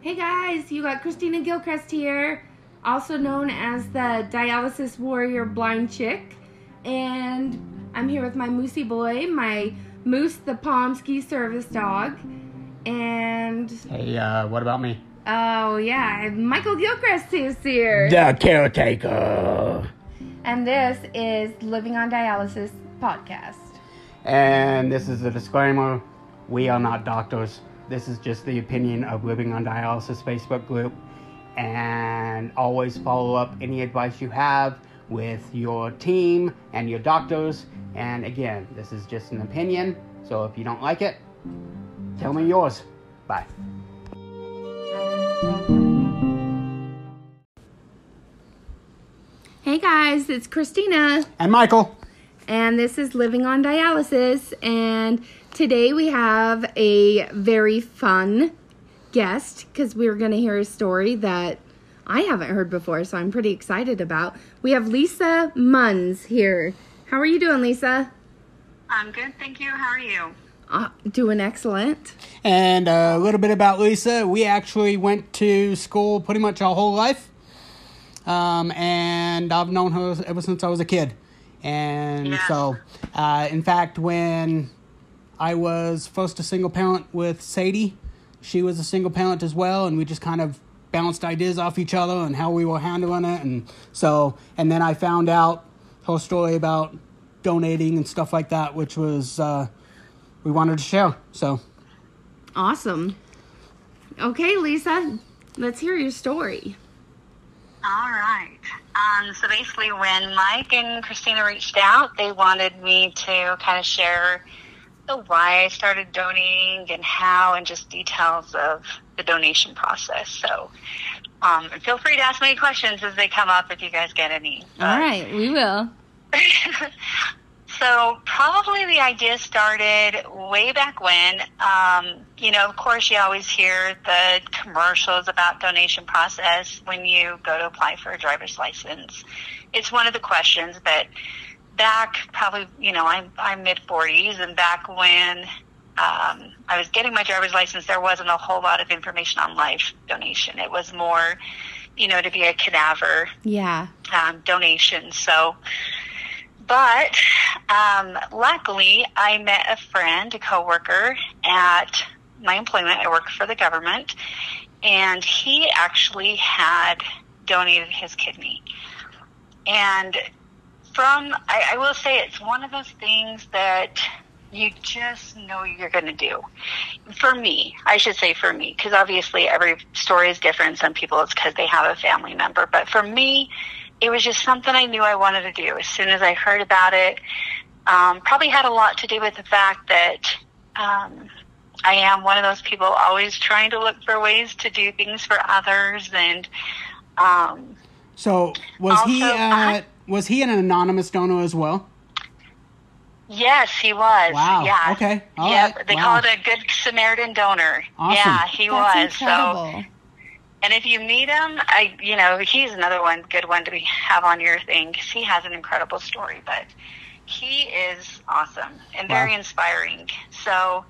Hey guys, you got Christina Gilchrist here, also known as the dialysis warrior blind chick. And I'm here with my Moosey boy, my Moose the Pomsky service dog. And Hey, uh, what about me? oh yeah, Michael Gilchrist is here. The caretaker. And this is Living on Dialysis podcast. And this is a disclaimer we are not doctors. This is just the opinion of Living on Dialysis Facebook group. And always follow up any advice you have with your team and your doctors. And again, this is just an opinion. So if you don't like it, tell me yours. Bye. Hey guys, it's Christina. And Michael. And this is Living on Dialysis. And today we have a very fun guest because we're going to hear a story that I haven't heard before, so I'm pretty excited about. We have Lisa Munns here. How are you doing, Lisa? I'm good, thank you. How are you? Uh, doing excellent. And a little bit about Lisa. We actually went to school pretty much our whole life. Um, and I've known her ever since I was a kid. And Yeah. so, uh, in fact, when I was first a single parent with Sadie, she was a single parent as well. And we just kind of bounced ideas off each other and how we were handling it. And so, and then I found out her story about donating and stuff like that, which was, uh, we wanted to share. So, Awesome. Okay, Lisa, let's hear your story. All right. Um, so basically, when Mike and Christina reached out, they wanted me to kind of share the why I started donating and how, and just details of the donation process. So, um, and feel free to ask me questions as they come up if you guys get any. All right, we will. So probably the idea started way back when. Um, you know, of course, you always hear the commercials about donation process when you go to apply for a driver's license. It's one of the questions, but back probably, you know, I'm I'm mid forties, and back when um, I was getting my driver's license, there wasn't a whole lot of information on life donation. It was more, you know, to be a cadaver Yeah. um, donations. So, but um, luckily, I met a friend, a coworker at my employment. I work for the government, and he actually had donated his kidney. And from, I, I will say, it's one of those things that you just know you're going to do. For me, I should say for me, because obviously every story is different. Some people it's because they have a family member, but for me, it was just something I knew I wanted to do. As soon as I heard about it, um, probably had a lot to do with the fact that um, I am one of those people always trying to look for ways to do things for others, and um, So was he at, uh-huh. was he an anonymous donor as well? yes, he was. Wow. Yeah. Okay. All yep. right. They Wow. call it a good Samaritan donor. Awesome. Yeah, he That's was. So. And if you meet him, I, you know, he's another one, good one to be, have on your thing because he has an incredible story. But he is awesome and very Wow. inspiring. So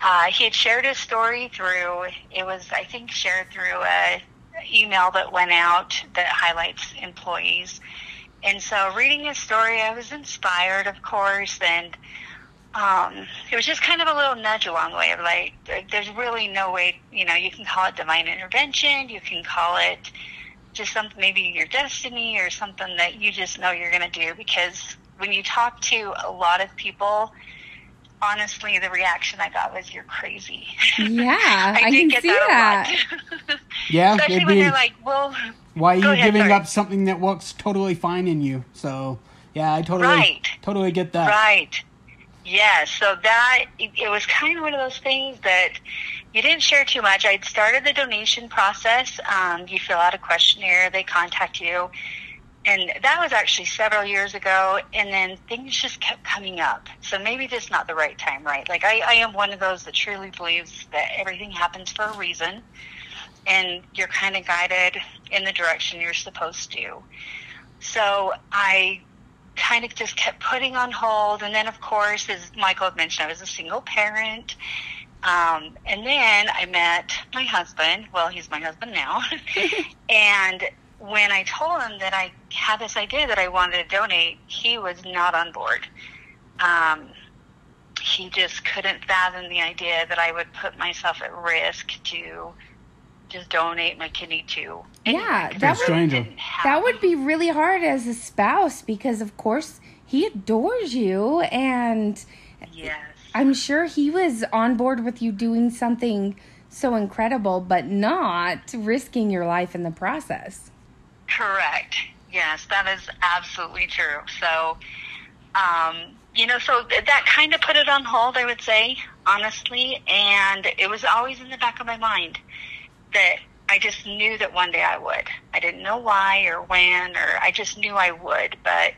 uh, he had shared his story through. It was, I think, shared through a email that went out that highlights employees. And so, reading his story, I was inspired, of course, and um, it was just kind of a little nudge along the way of like, like, there's really no way, you know, you can call it divine intervention, you can call it just something, maybe your destiny or something that you just know you're going to do. Because when you talk to a lot of people, honestly, the reaction I got was, "You're crazy." Yeah, I, I, can did get see that, that. Yeah, Especially when be- they're like, "Well, Why are you ahead, giving sorry. up something that works totally fine in you? So yeah, I totally Right. totally get that. Right. Yes. So that it, it was kind of one of those things that you didn't share too much. I'd started the donation process. Um, you fill out a questionnaire. They contact you, and that was actually several years ago. And then things just kept coming up. So maybe just not the right time, right? Like I, I am one of those that truly believes that everything happens for a reason, and you're kind of guided in the direction you're supposed to. So I kind of just kept putting on hold. And then, of course, as Michael had mentioned, I was a single parent. Um, and then I met my husband. Well, he's my husband now. and when I told him that I had this idea that I wanted to donate, he was not on board. Um, he just couldn't fathom the idea that I would put myself at risk to just donate my kidney to. Yeah, that would- stranger. That would be really hard as a spouse because, of course, he adores you, and Yes. I'm sure he was on board with you doing something so incredible, but not risking your life in the process. Correct. Yes, that is absolutely true. So, um, you know, so that kind of put it on hold, I would say, honestly. And it was always in the back of my mind that I just knew that one day I would. I didn't know why or when, or I just knew I would. But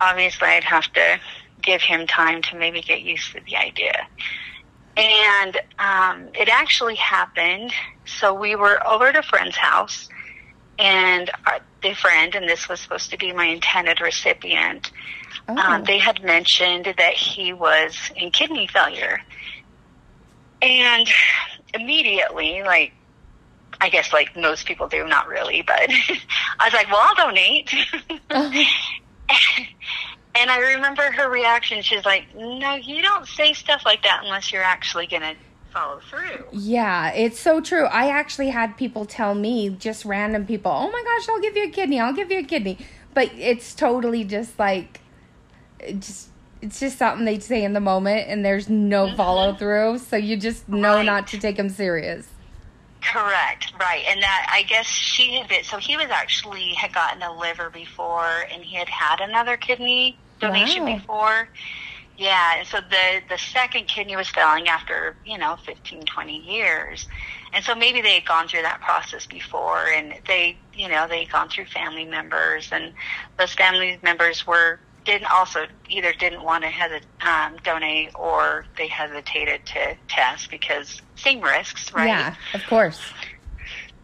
obviously, I'd have to give him time to maybe get used to the idea. And um, it actually happened. So we were over at a friend's house and our, the friend, and this was supposed to be my intended recipient, Oh, um, they had mentioned that he was in kidney failure. And immediately, like, I guess like most people do, not really, but I was like, well, I'll donate. and I remember her reaction. She's like, no, you don't say stuff like that unless you're actually going to follow through. Yeah, it's so true. I actually had people tell me, just random people, oh my gosh, I'll give you a kidney, I'll give you a kidney. But it's totally just like, just. It's just something they say in the moment, and there's no mm-hmm. follow through, so you just know Right. not to take them serious. Correct, right, and that I guess she had been. So he was actually had gotten a liver before, and he had had another kidney donation Wow. before. Yeah, and so the the second kidney was failing after you know 15, 20 years, and so maybe they had gone through that process before, and they you know they had gone through family members, and those family members were didn't also either didn't want to hesit, um, donate or they hesitated to test because same risks, right? Yeah, of course.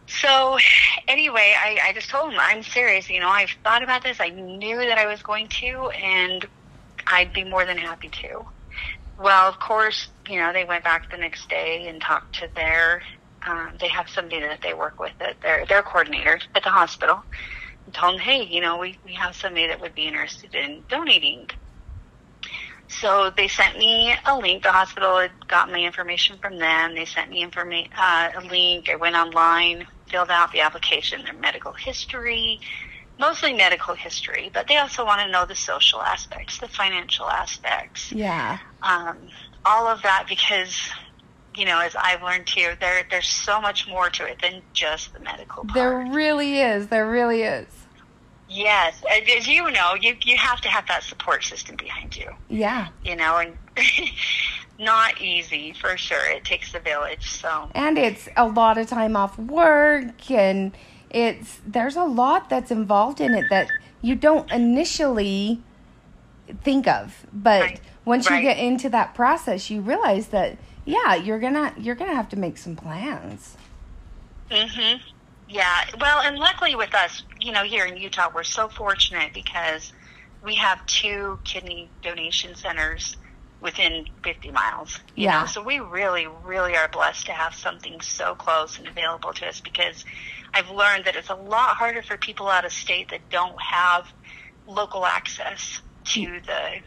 So, anyway, I, I just told him, I'm serious. You know, I've thought about this. I knew that I was going to, and I'd be more than happy to. Well, of course, you know, they went back the next day and talked to their, um, they have somebody that they work with, at their, their coordinator at the hospital. Told them, hey, you know, we, we have somebody that would be interested in donating. So they sent me a link. The hospital had got my information from them. They sent me informa- uh, a link. I went online, filled out the application, their medical history, mostly medical history, but they also want to know the social aspects, the financial aspects, Yeah. um, all of that because, you know, as I've learned too, there there's so much more to it than just the medical part. There really is. There really is. yes, as you know, you you have to have that support system behind you. Yeah. you know, and not easy for sure. It takes a village. So And it's a lot of time off work and it's there's a lot that's involved in it that you don't initially think of. But Right. once you get into that process, you realize that yeah, you're going to you're to have to make some plans. hmm Yeah. Well, and luckily with us, you know, here in Utah, we're so fortunate because we have two kidney donation centers within 50 miles. Yeah. Know? So we really, really are blessed to have something so close and available to us because I've learned that it's a lot harder for people out of state that don't have local access to the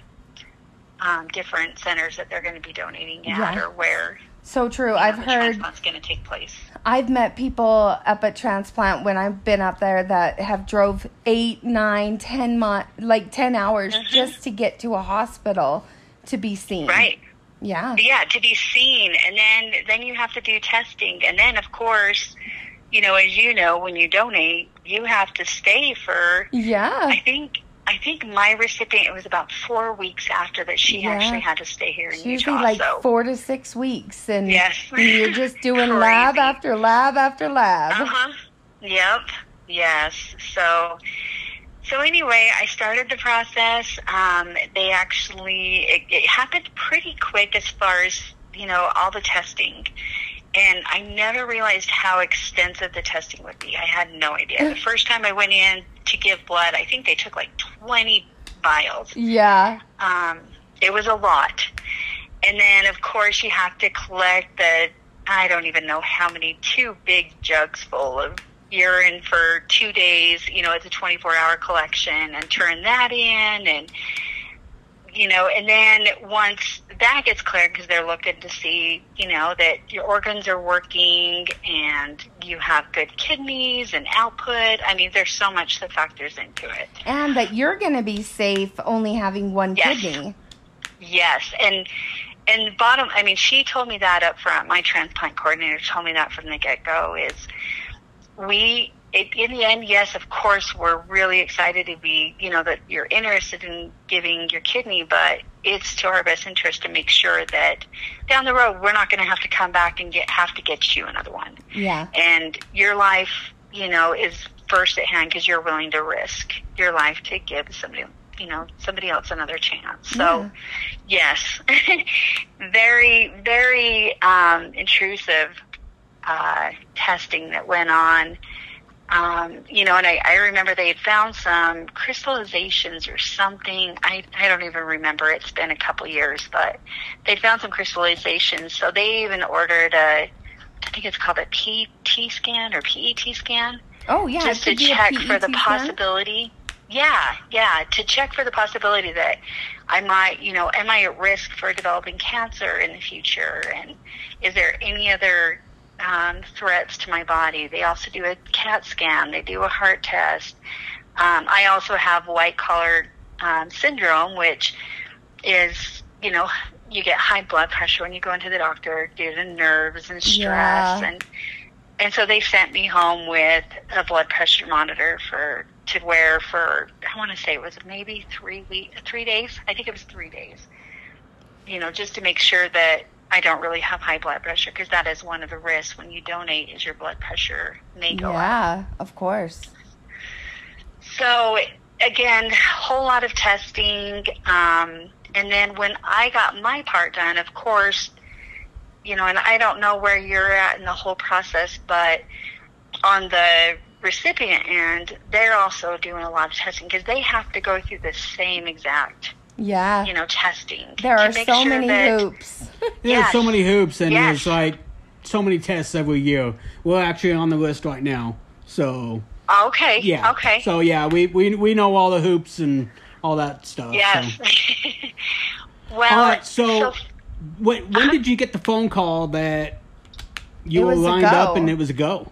um, different centers that they're going to be donating at Yeah. or where So true. you know, I've heard transplant's going to take place. I've met people up at transplant when I've been up there that have drove eight, nine, ten mi- like ten hours Mhm. just to get to a hospital to be seen. Right. Yeah. yeah to be seen and then then you have to do testing and then of course you know as you know when you donate you have to stay for Yeah. i think i think my recipient it was about four weeks after that she Yeah. actually had to stay here in It's usually utah like so. four to six weeks, and Yes. you're just doing lab after lab after lab. uh-huh. Yep. Yes. So so anyway i started the process. Um they actually it, it happened pretty quick as far as you know all the testing and i never realized how extensive the testing would be i had no idea the first time i went in to give blood i think they took like 20 vials Yeah, um, it was a lot. And then, of course, you have to collect the, I don't even know how many, two big jugs full of urine for two days. You know, it's a 24 hour collection and turn that in and, you know, and then once that gets cleared, because they're looking to see, you know, that your organs are working and you have good kidneys and output. I mean, there's so much that factors into it. And that you're going to be safe only having one Yes. kidney. Yes, and and bottom. I mean, she told me that up front. My transplant coordinator told me that from the get go. Is we it, in the end, yes, of course, we're really excited to be, you know, that you're interested in giving your kidney, but it's to our best interest to make sure that down the road we're not going to have to come back and get have to get you another one, Yeah. and your life, you know, is first at hand because you're willing to risk your life to give somebody, you know, somebody else another chance. So. Yes, very, very um, intrusive uh, testing that went on. Um, you know, and I, I remember they had found some crystallizations or something. I, I don't even remember. It's been a couple years, but they found some crystallizations. So they even ordered a, I think it's called a PT scan or PET scan Oh, yeah. just to could be a check for the PET scan. possibility. Yeah, yeah, to check for the possibility that I might, you know, am I at risk for developing cancer in the future? And is there any other um, threats to my body? They also do a CAT scan. They do a heart test. Um, I also have white collar um, syndrome, which is, you know, you get high blood pressure when you go into the doctor due to nerves and stress Yeah. and and so they sent me home with a blood pressure monitor for to wear for I want to say it was maybe three week three days. I think it was three days. You know, just to make sure that I don't really have high blood pressure because that is one of the risks when you donate is your blood pressure may go up. Yeah, of course. So again, whole lot of testing. Um, and then when I got my part done, of course, you know, and I don't know where you're at in the whole process, but on the recipient end, they're also doing a lot of testing because they have to go through the same exact, Yeah. you know, testing. there are so sure many that- hoops. There's so many hoops, and Yes. there's like so many tests every year. We're actually on the list right now, so Okay. yeah. Okay. So yeah, we we we know all the hoops and all that stuff. yes. So. well, All right. So, when when Uh-huh. did you get the phone call that you were lined up and it was a go?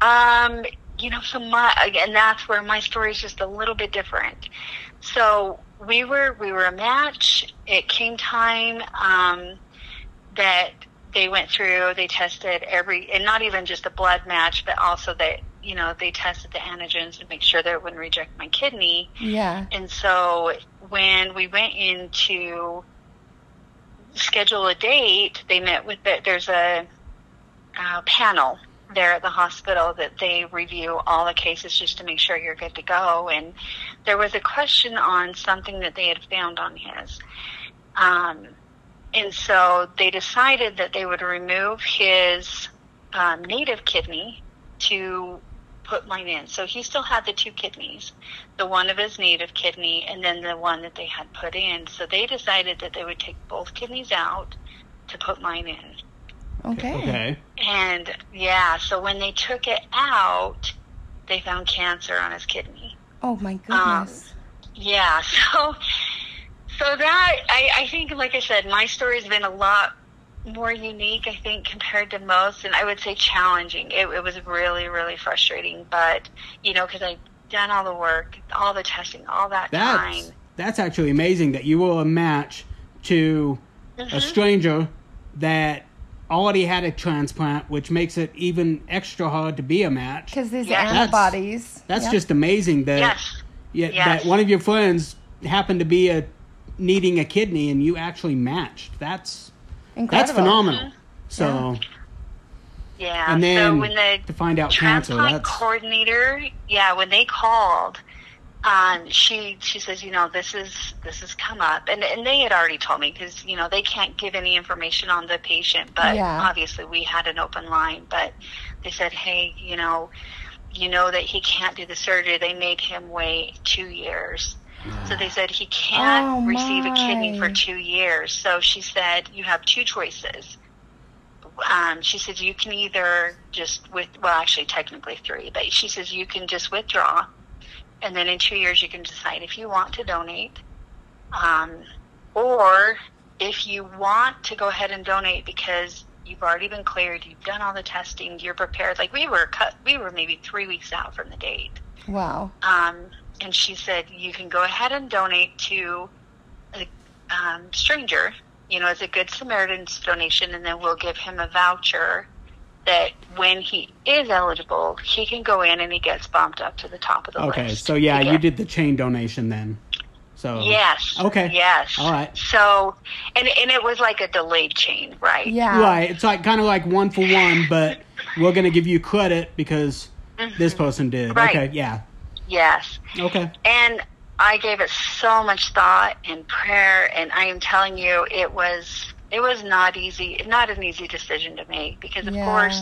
Um, you know, so my and that's where my story is just a little bit different. So we were we were a match. It came time um, that they went through. They tested every, and not even just a blood match, but also that you know they tested the antigens to make sure that it wouldn't reject my kidney. Yeah. And so when we went in to schedule a date, they met with the, there's a, uh panel there at the hospital that they review all the cases just to make sure you're good to go. And there was a question on something that they had found on his. Um, and so they decided that they would remove his um, native kidney to put mine in. So he still had the two kidneys, the one of his native kidney and then the one that they had put in. So they decided that they would take both kidneys out to put mine in. Okay. Okay. And yeah, so when they took it out, they found cancer on his kidney. Oh my Um, goodness. Yeah, so so that I, I think, like I said, my story's been a lot more unique, I think, compared to most, and I would say challenging. It, it was really, really frustrating, but you know, because I've done all the work, all the testing, all that That's time. that's actually amazing that you were a match to Mm-hmm. a stranger that already had a transplant, which makes it even extra hard to be a match. Because these Yes. antibodies. That's Yep. just amazing that Yes, yeah, Yes. that one of your friends happened to be a needing a kidney and you actually matched. That's incredible. that's phenomenal. So yeah. and then so when the to find out cancer, transplant that's coordinator yeah when they called um she she says you know this is this has come up and and they had already told me because you know they can't give any information on the patient but Yeah. obviously we had an open line but they said hey you know you know that he can't do the surgery they made him wait two years So they said he can't Oh, receive a kidney for two years. So she said, you have two choices. Um, she said you can either just with well, actually technically three, but she says you can just withdraw, and then in two years you can decide if you want to donate, um, or if you want to go ahead and donate because you've already been cleared, you've done all the testing, you're prepared. Like we were cut, we were maybe three weeks out from the date. Wow. Um, and she said, you can go ahead and donate to a um, stranger, you know, as a Good Samaritan's donation, and then we'll give him a voucher that when he is eligible, he can go in and he gets bumped up to the top of the Okay, list. Okay, so yeah, to you did the chain donation then. So Yes. Okay. Yes. All right. So, and and it was like a delayed chain, right? Yeah. Right, it's like kind of like one for one, but we're gonna give you credit because this person did. Mm-hmm. Right. Okay, yeah. Yes. Okay. And I gave it so much thought and prayer, and I am telling you, it was it was not easy, not an easy decision to make because, of Yeah. course,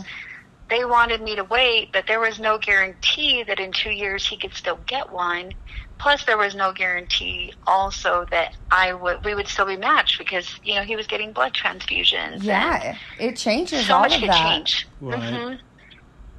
they wanted me to wait, but there was no guarantee that in two years he could still get one. Plus, there was no guarantee also that I would we would still be matched because you know he was getting blood transfusions. and- Yeah. It changes so all much of could that. change. Right. Mhm.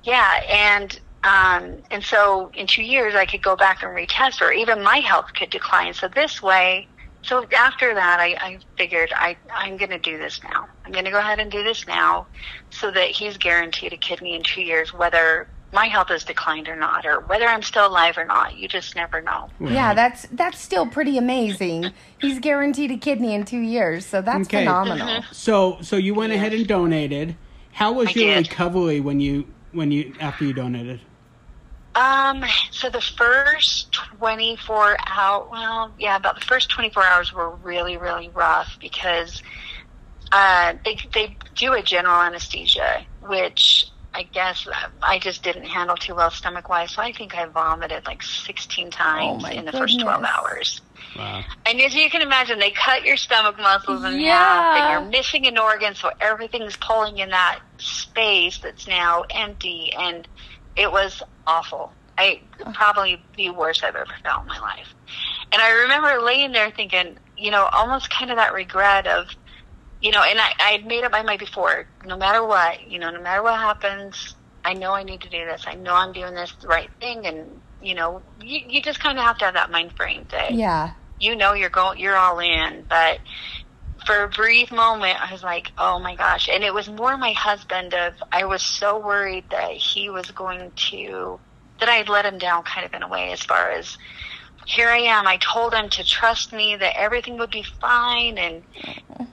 Yeah, and um, and so in two years I could go back and retest, or even my health could decline. So this way, so after that, I, I figured I I'm going to do this now. I'm going to go ahead and do this now, so that he's guaranteed a kidney in two years, whether my health has declined or not, or whether I'm still alive or not. You just never know. Yeah, mm-hmm. that's that's still pretty amazing. He's guaranteed a kidney in two years, so that's Okay. phenomenal. Mm-hmm. So so you went ahead and donated. How was I your did. recovery when you when you after you donated? Um, so the first 24 out, well, yeah, about the first 24 hours were really, really rough because, uh, they, they do a general anesthesia, which I guess I just didn't handle too well stomach wise. So I think I vomited like 16 times Oh, in the first 12 hours. Wow. And as you can imagine, they cut your stomach muscles in Yeah. half, and you're missing an organ, so everything's pulling in that space that's now empty, and it was awful. I oh. probably the worst I've ever felt in my life. And I remember laying there thinking, you know, almost kind of that regret of, you know, and I I had made up my mind before, no matter what, you know, no matter what happens, I know I need to do this. I know I'm doing this the right thing, and you know, you you just kind of have to have that mind frame that Yeah. you know you're going you're all in but for a brief moment i was like oh my gosh and it was more my husband of i was so worried that he was going to that i had let him down kind of in a way as far as here i am i told him to trust me that everything would be fine and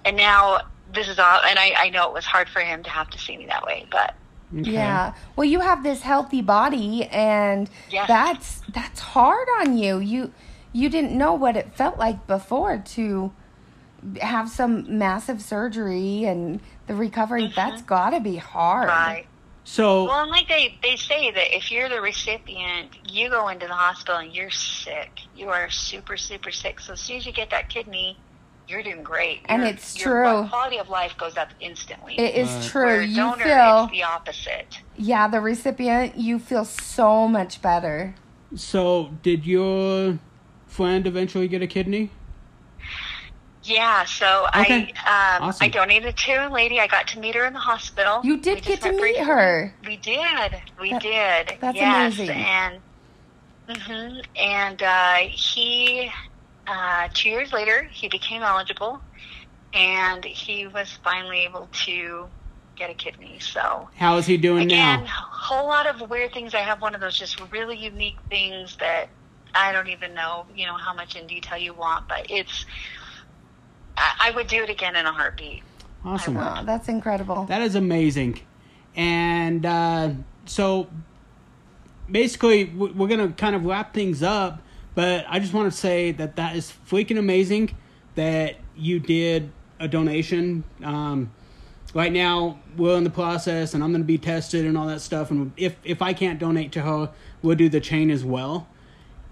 and now this is all and i i know it was hard for him to have to see me that way but Okay. Yeah. Well, you have this healthy body and Yes. that's that's hard on you. You you didn't know what it felt like before to have some massive surgery and the recovery that's got to be hard. Mm-hmm. right So Well, and like they, they say that if you're the recipient, you go into the hospital and you're sick. You are super, super sick. So as soon as you get that kidney, you're doing great. And Your- it's your true. quality of life goes up instantly. It is Right. true. Where You donor, feel it's the opposite. yeah, the recipient, you feel so much better. so did your friend eventually get a kidney? Yeah, so Okay. I um, Awesome. I donated to a lady. I got to meet her in the hospital. You did get to meet briefly. her. We did. We That- did. that's yes. amazing. And hmm and uh, he uh, two years later he became eligible, and he was finally able to get a kidney. So How is he doing again, now? a whole lot of weird things. I have one of those just really unique things that I don't even know, you know, how much in detail you want, but it's. I, I would do it again in a heartbeat. Awesome. Oh, that's incredible. That is amazing. And uh, so basically, we're going to kind of wrap things up, but I just want to say that that is freaking amazing that you did a donation. Um, right now, we're in the process, and I'm going to be tested and all that stuff. And if, if I can't donate to her, we'll do the chain as well.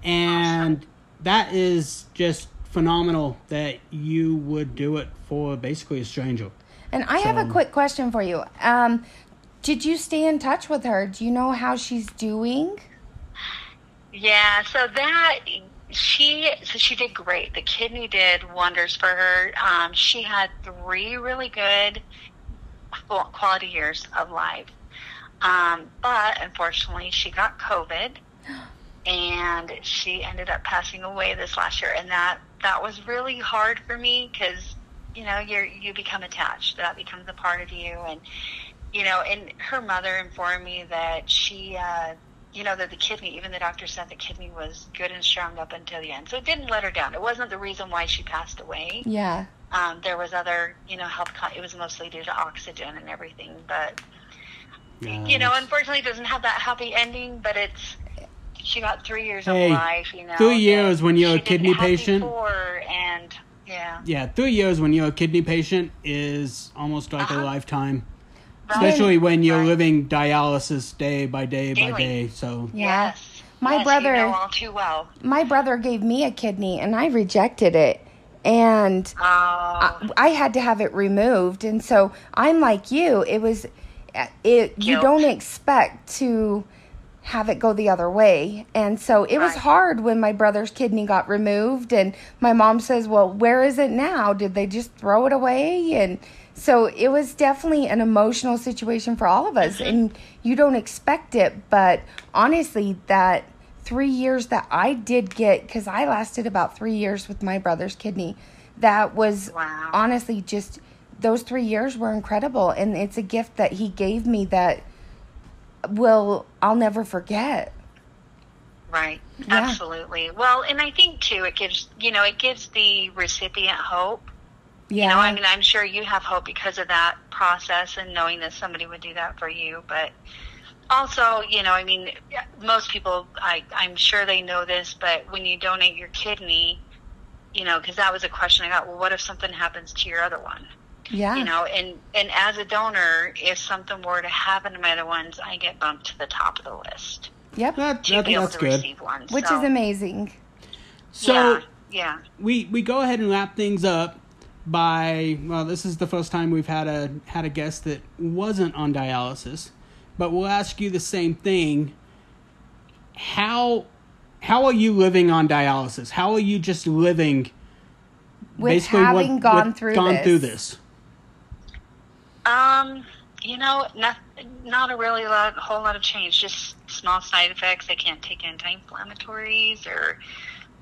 And that is just phenomenal that you would do it for basically a stranger. And I have a quick question for you. Um, did you stay in touch with her? Do you know how she's doing? Yeah, so that she so she did great. The kidney did wonders for her. Um, she had three really good quality years of life. Um, but unfortunately, she got COVID, and she ended up passing away this last year. And that that was really hard for me because you know you're you become attached. That becomes a part of you, and you know. And her mother informed me that she. Uh, you know that the kidney, even the doctor said the kidney was good and strong up until the end, so it didn't let her down. It wasn't the reason why she passed away. Yeah. Um, there was other, you know, health. Co- it was mostly due to oxygen and everything, but you know, unfortunately, it doesn't have that happy ending. But it's she got three years Hey, of life. You know, three years when you're a she didn't kidney patient? before, and yeah, Yeah, three years when you're a kidney patient is almost like a Uh-huh. lifetime. Right. Especially when you're Right. living dialysis day by day by day. So Yeah. Yes. My Yes, brother- you know all too well. My brother gave me a kidney and I rejected it. And Oh, I, I had to have it removed. And so I'm like you. It was, it. You don't expect to have it go the other way. And so it was hard when my brother's kidney got removed. And my mom says, Well, where is it now? Did they just throw it away? And so it was definitely an emotional situation for all of us. Mm-hmm. And you don't expect it. But honestly, that three years that I did get, because I lasted about three years with my brother's kidney, that was Wow. honestly just those three years were incredible. And it's a gift that he gave me that will I'll never forget. Right. Yeah. Absolutely. Well, and I think too, it gives you know, it gives the recipient hope. Yeah. You know, I mean, I'm sure you have hope because of that process and knowing that somebody would do that for you. But also, you know, I mean, most people, I, I'm sure they know this, but when you donate your kidney, you know, because that was a question I got. Well, what if something happens to your other one? Yeah. You know, and and as a donor, if something were to happen to my other ones, I get bumped to the top of the list yep. that, to that, be able that's to good. receive one. Which so, is amazing. So yeah, yeah. we we go ahead and wrap things up by well this is the first time we've had a had a guest that wasn't on dialysis but we'll ask you the same thing how how are you living on dialysis how are you just living With having gone through gone this. through this Um, you know, not not a really lot, a whole lot of change. Just small side effects. I can't take anti-inflammatories, or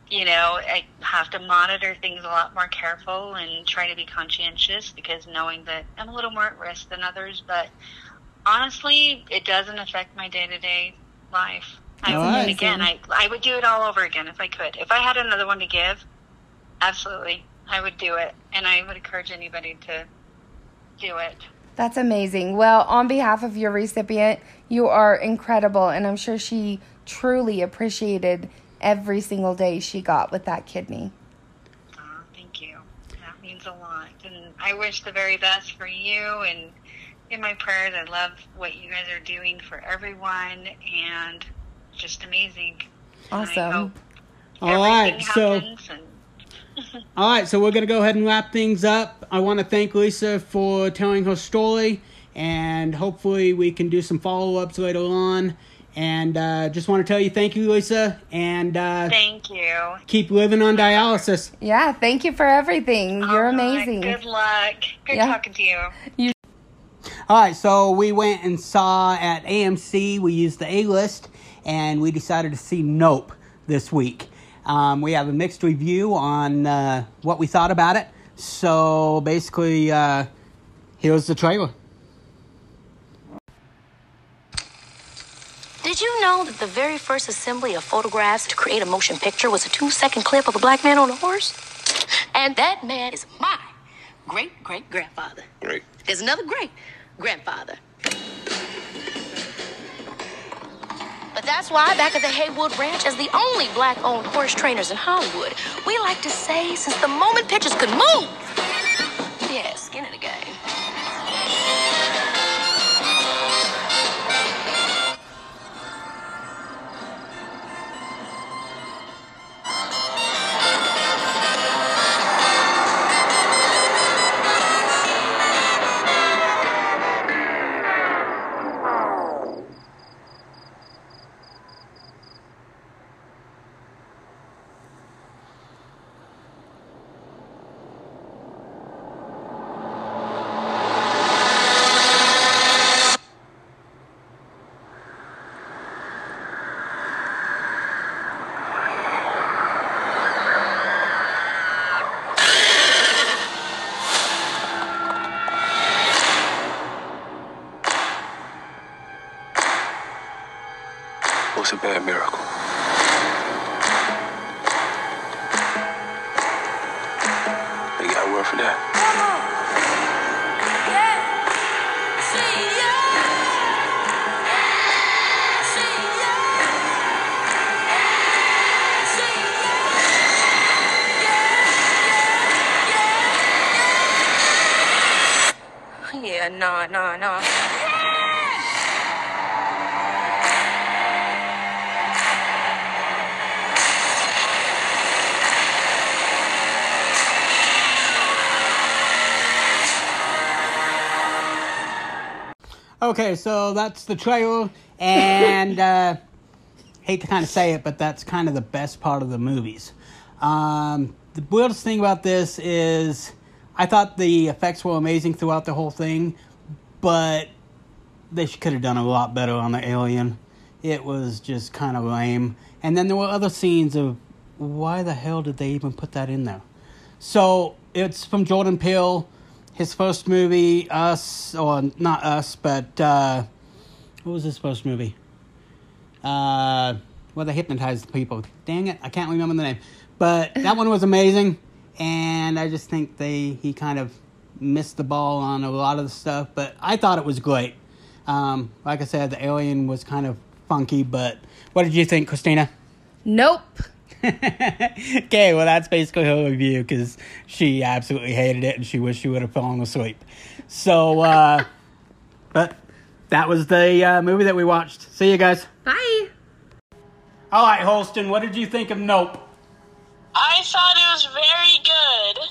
you know, I have to monitor things a lot more careful and try to be conscientious because knowing that I'm a little more at risk than others. But honestly, it doesn't affect my day-to-day life. I, All right. again, I I would do it all over again if I could. If I had another one to give, absolutely, I would do it, and I would encourage anybody to do it. That's amazing. Well, on behalf of your recipient, you are incredible, and I'm sure she truly appreciated every single day she got with that kidney. Oh, thank you. That means a lot. And I wish the very best for you and in my prayers. I love what you guys are doing for everyone and just amazing. And I Awesome. hope all right so and All right, so we're going to go ahead and wrap things up. I want to thank Lisa for telling her story, and hopefully, we can do some follow ups later on. And uh, just want to tell you thank you, Lisa, and uh, thank you. keep living on dialysis. Yeah, thank you for everything. You're All right, amazing. Good luck. Good Yeah. talking to you. All right, so we went and saw at AMC. We used the A list, and we decided to see Nope this week. Um, we have a mixed review on uh, what we thought about it. So basically, uh, here's the trailer. Did you know that the very first assembly of photographs to create a motion picture was a two second clip of a black man on a horse? And that man is my great great grandfather. Great. There's another great grandfather. But that's why, back at the Haywood Ranch, as the only black owned horse trainers in Hollywood, we like to say since the moment pictures could move, yeah, skin in the game. Okay, so that's the trailer, and uh, hate to kind of say it, but that's kind of the best part of the movies. Um, the weirdest thing about this is I thought the effects were amazing throughout the whole thing, but they could have done a lot better on the alien. It was just kind of lame. And then there were other scenes of why the hell did they even put that in there? So it's from Jordan Peele, his first movie, Us, or not Us, but uh, what was his first movie? Uh, where they hypnotized people. Dang it, I can't remember the name. But that one was amazing, and I just think they he kind of missed the ball on a lot of the stuff. But I thought it was great. Um, like I said, the alien was kind of funky, but what did you think, Christina? Nope. okay, well, that's basically her review because she absolutely hated it and she wished she would have fallen asleep. So, uh, but that was the uh, movie that we watched. See you guys. Bye. All right, Holston, what did you think of Nope? I thought it was very good.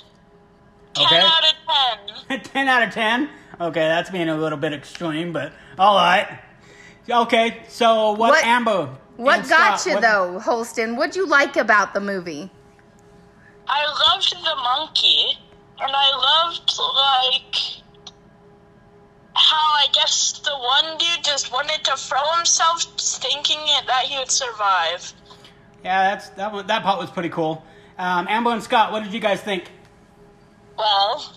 10 Okay. out of 10. 10 out of 10? Okay, that's being a little bit extreme, but all right. Okay, so what, What- Amber? What and got Scott, you what- though, Holston? What'd you like about the movie? I loved the monkey, and I loved, like, how I guess the one dude just wanted to throw himself thinking it, that he would survive. Yeah, that's that. Was, that part was pretty cool. Um, Amber and Scott, what did you guys think? Well,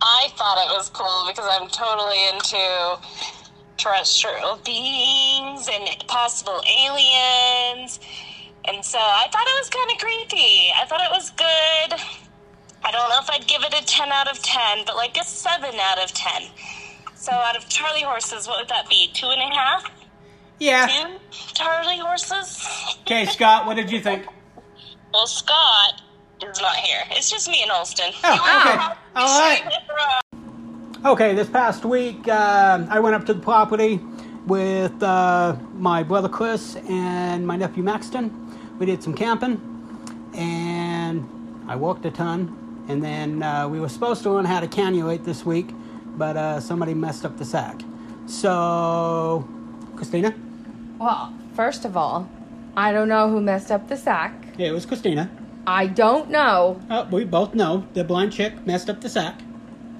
I thought it was cool because I'm totally into terrestrial beings and possible aliens. And so I thought it was kind of creepy. I thought it was good. I don't know if I'd give it a 10 out of 10, but like a 7 out of 10. So out of Charlie horses, what would that be? Two and a half? Yeah. Two Charlie horses? Okay, Scott, what did you think? Well, Scott is not here. It's just me and Holston. Oh, okay. All right. Okay, this past week, uh, I went up to the property with uh, my brother Chris and my nephew Maxton. We did some camping, and I walked a ton. And then uh, we were supposed to learn how to cannulate this week, but uh, somebody messed up the sack. So, Christina? Well, first of all, I don't know who messed up the sack. Yeah, it was Christina. I don't know. Oh, we both know the blind chick messed up the sack.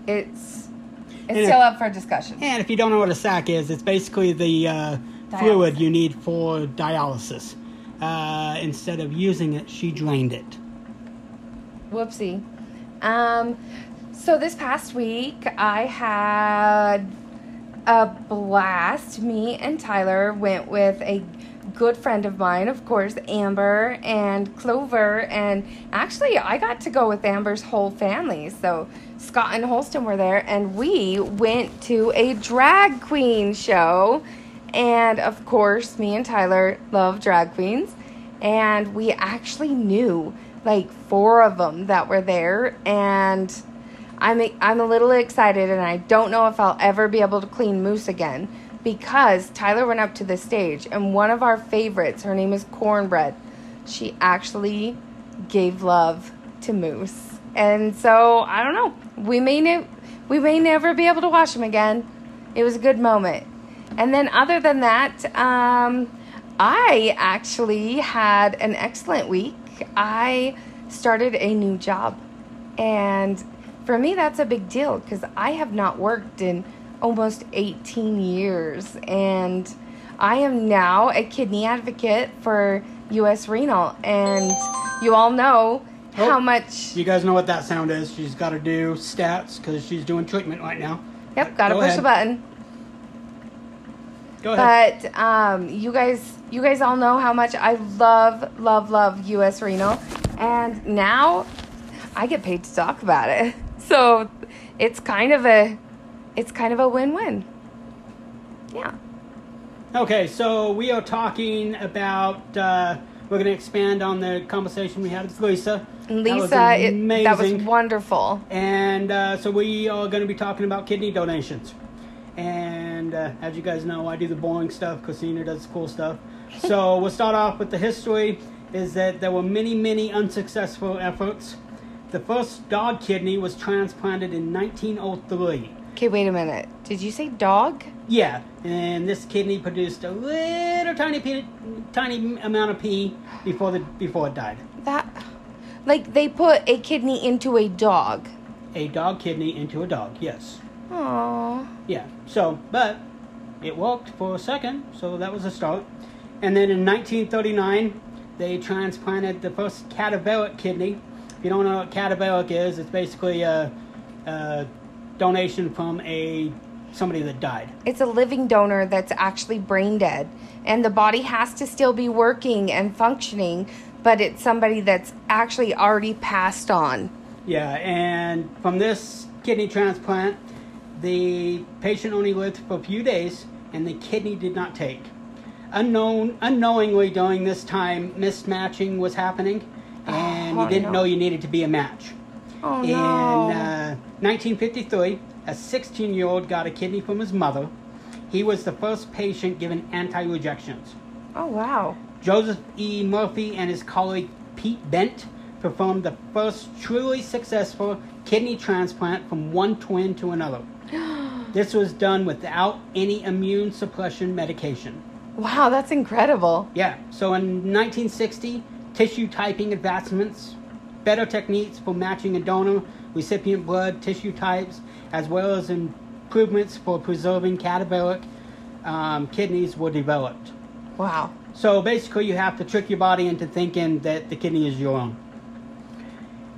It's it's it- still up for discussion. And if you don't know what a sac is, it's basically the uh, fluid you need for dialysis. Uh, instead of using it, she drained it. Whoopsie. Um, so this past week, I had a blast. Me and Tyler went with a good friend of mine, of course, Amber and Clover. And actually, I got to go with Amber's whole family. So Scott and Holston were there, and we went to a drag queen show. And of course, me and Tyler love drag queens. And we actually knew like four of them that were there. And I'm, I'm a little excited, and I don't know if I'll ever be able to clean Moose again because Tyler went up to the stage, and one of our favorites, her name is Cornbread, she actually gave love to Moose. And so I don't know. We may ne- we may never be able to watch them again. It was a good moment. And then other than that, um, I actually had an excellent week. I started a new job. And for me, that's a big deal because I have not worked in almost 18 years. And I am now a kidney advocate for US Renal. And you all know how Oh. much. You guys know what that sound is. She's got to do stats because she's doing treatment right now. Yep, gotta Go push ahead. the button. Go ahead. But um, you guys, you guys all know how much I love, love, love U.S. Renal, and now I get paid to talk about it. So it's kind of a, it's kind of a win-win. Yeah. Okay, so we are talking about. Uh, we're going to expand on the conversation we had with Lisa. And That was Lisa, it, that was amazing. wonderful. And uh, so we are going to be talking about kidney donations. And uh, as you guys know, I do the boring stuff. Christina does the cool stuff. So we'll start off with the history. Is that there were many, many unsuccessful efforts. The first dog kidney was transplanted in 1903. Okay, wait a minute. Did you say dog? Yeah, and this kidney produced a little tiny, pee, tiny amount of pee before the before it died. That, like they put a kidney into a dog. A dog kidney into a dog. Yes. Aww. Yeah. So, but it worked for a second, so that was a start. And then in 1939, they transplanted the first cadaveric kidney. If you don't know what cadaveric is, it's basically a, a donation from a somebody that died. It's a living donor that's actually brain dead, and the body has to still be working and functioning, but it's somebody that's actually already passed on. Yeah, and from this kidney transplant, the patient only lived for a few days, and the kidney did not take. Unknown, unknowingly during this time, mismatching was happening, and Oh, you didn't no. know you needed to be a match. Oh In no. uh, 1953, a 16 year old got a kidney from his mother. He was the first patient given anti rejections. oh wow. Joseph E. Murphy and his colleague Pete Bent performed the first truly successful kidney transplant from one twin to another. this was done without any immune suppression medication. Wow, that's incredible. Yeah, so in 1960, tissue typing advancements, better techniques for matching a donor recipient blood tissue types, as well as improvements for preserving cadaveric um, kidneys were developed. Wow. So basically, you have to trick your body into thinking that the kidney is your own.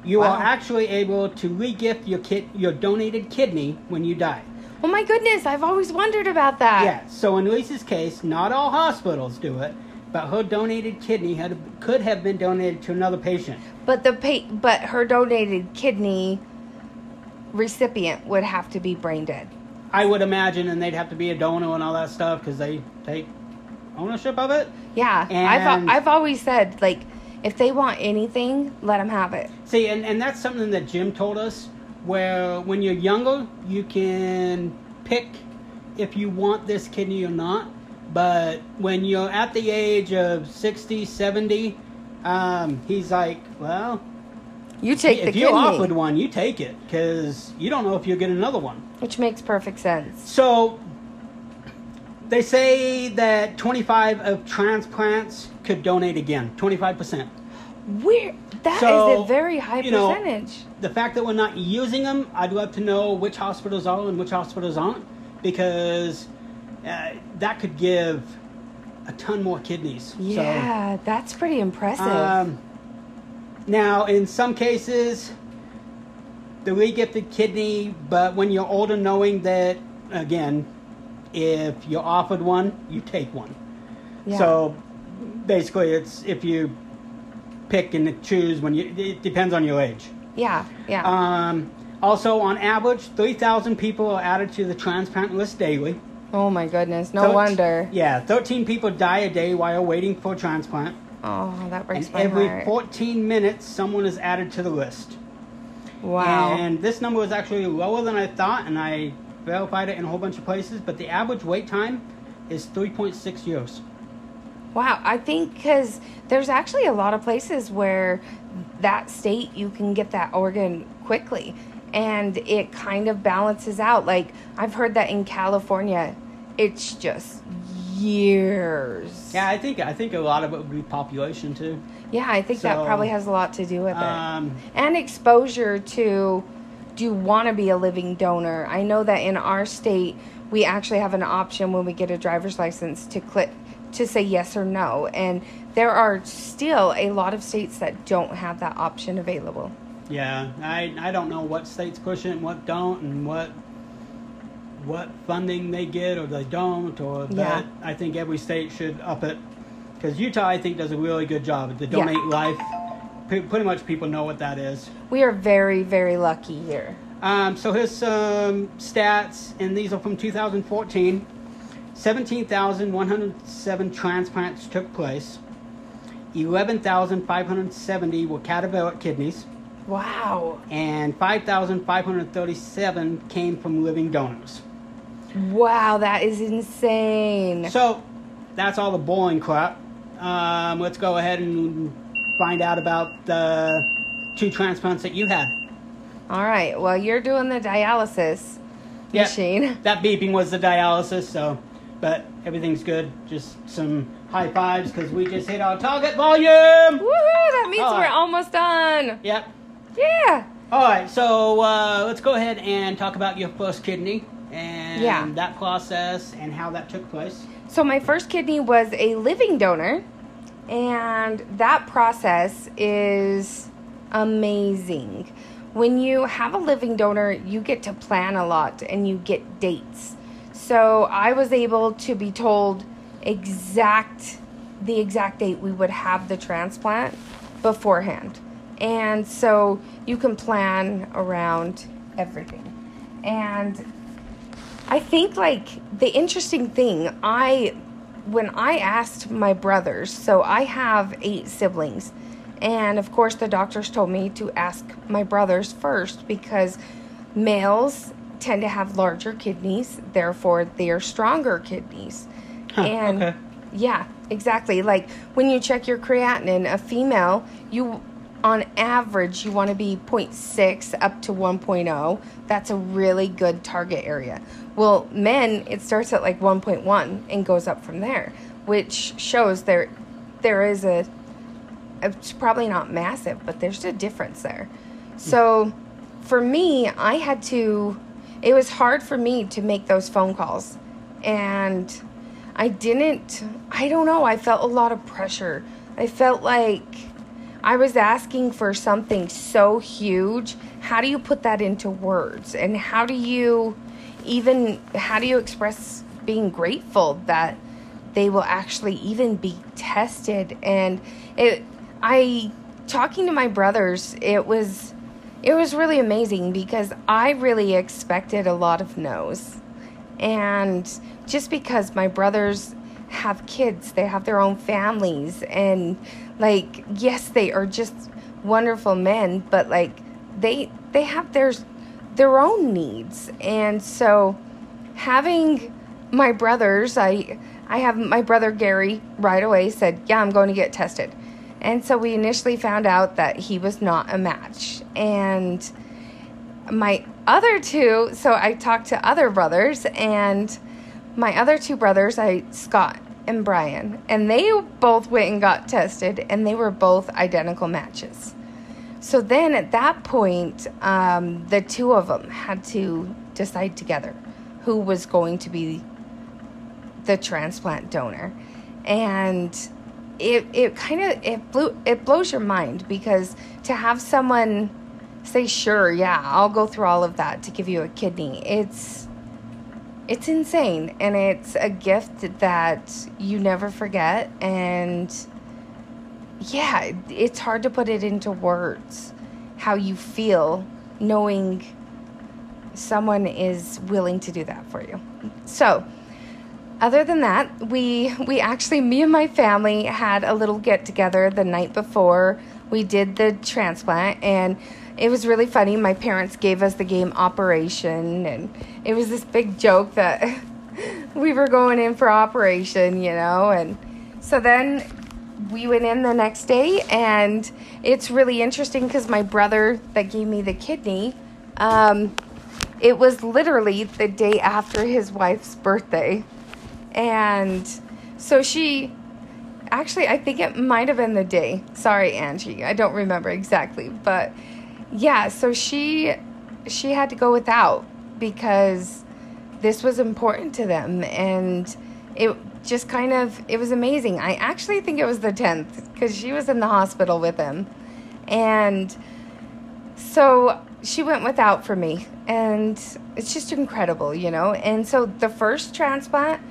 You Wow. are actually able to regift your kid, your donated kidney when you die. Oh my goodness, I've always wondered about that. Yeah. So in Lisa's case, not all hospitals do it, but her donated kidney had could have been donated to another patient. But the pa- but her donated kidney recipient would have to be brain dead. I would imagine, and they'd have to be a donor and all that stuff because they take ownership of it. Yeah, And- I've I've always said like if they want anything, let them have it. See, and, and that's something that Jim told us, where when you're younger, you can pick if you want this kidney or not. But when you're at the age of 60, 70, um, he's like, well, You take the if you're offered one, you take it because you don't know if you'll get another one. which makes perfect sense. So they say that 25 of transplants could donate again, 25%. Where that is So, a very high you know, percentage. the fact that we're not using them, I'd love to know which hospitals are and which hospitals aren't, because uh, that could give a ton more kidneys. yeah, that's pretty impressive. Um, now, in some cases, the regifted kidney, but when you're older, knowing that, again, if you're offered one, you take one. yeah. So basically, it's if you pick and choose when you, it depends on your age. yeah, yeah. Um, also, on average, 3,000 people are added to the transplant list daily. Oh my goodness, no Thirt- wonder. Yeah, 13 people die a day while waiting for a transplant. Oh, that breaks And my every heart. 14 minutes, someone is added to the list. wow. And this number was actually lower than I thought, and I verified it in a whole bunch of places, but the average wait time is 3.6 years. Wow, I think because there's actually a lot of places where that state you can get that organ quickly and it kind of balances out. Like, I've heard that in California, it's just years. Yeah, I think I think a lot of it would be population too. Yeah, I think that probably has a lot to do with it. Um, and exposure to do you want to be a living donor i know that in our state we actually have an option when we get a driver's license to click to say yes or no and there are still a lot of states that don't have that option available yeah, I I don't know what states push it and what don't, and what what funding they get or they don't, or Yeah. I think every state should up it because Utah, I think, does a really good job. The Yeah. donate life, pre- pretty much people know what that is. We are very, very lucky here. Um, so here's some stats, and these are from 2014. 17,107 transplants took place. 11,570 were cadaveric kidneys, Wow. and 5,537 came from living donors. Wow, that is insane. So that's all the boring crap. Um, let's go ahead and find out about the two transplants that you had. All right. Well, you're doing the dialysis Yeah, machine. That beeping was the dialysis, so, but everything's good. Just some high fives because we just hit our target volume. Woohoo! That means All we're right. almost done. Yep. Yeah. All right, so uh, let's go ahead and talk about your first kidney and Yeah. that process and how that took place. So my first kidney was a living donor, and that process is amazing. When you have a living donor, you get to plan a lot and you get dates. So I was able to be told exact the exact date we would have the transplant beforehand. And so you can plan around everything. And I think like the interesting thing, I when I asked my brothers, so I have eight siblings, and of course the doctors told me to ask my brothers first because males tend to have larger kidneys, therefore they are stronger kidneys. Huh, and okay. yeah, exactly. Like when you check your creatinine, a female, you on average you want to be 0.6 up to 1.0. That's a really good target area. Well, men it starts at like 1.1 and goes up from there, which shows there there is a it's probably not massive, but there's a difference there. So for me, I had to it was hard for me to make those phone calls. And I didn't I don't know, I felt a lot of pressure. I felt like I was asking for something so huge. How do you put that into words? And how do you even how do you express being grateful that they will actually even be tested and it I talking to my brothers, it was it was really amazing because I really expected a lot of no's. And just because my brothers have kids, they have their own families and like yes, they are just wonderful men, but like they they have their their own needs. And so having my brothers, I I have my brother Gary right away said, "Yeah, I'm going to get tested." And so we initially found out that he was not a match. And my other two, so I talked to other brothers and my other two brothers, I Scott and Brian, and they both went and got tested and they were both identical matches. So then at that point, um, the two of them had to decide together who was going to be the transplant donor. And it it kind of it blew it blows your mind because to have someone say sure, yeah, I'll go through all of that to give you a kidney. It's it's insane and it's a gift that you never forget and yeah, it's hard to put it into words how you feel knowing someone is willing to do that for you. So, other than that, we we actually me and my family had a little get together the night before we did the transplant and it was really funny. My parents gave us the game Operation and it was this big joke that we were going in for operation, you know, and so then we went in the next day and it's really interesting because my brother that gave me the kidney um, it was literally the day after his wife's birthday and so she actually i think it might have been the day sorry angie i don't remember exactly but yeah so she she had to go without because this was important to them and it just kind of it was amazing. I actually think it was the 10th because she was in the hospital with him. And so she went without for me and it's just incredible you know? And so the first transplant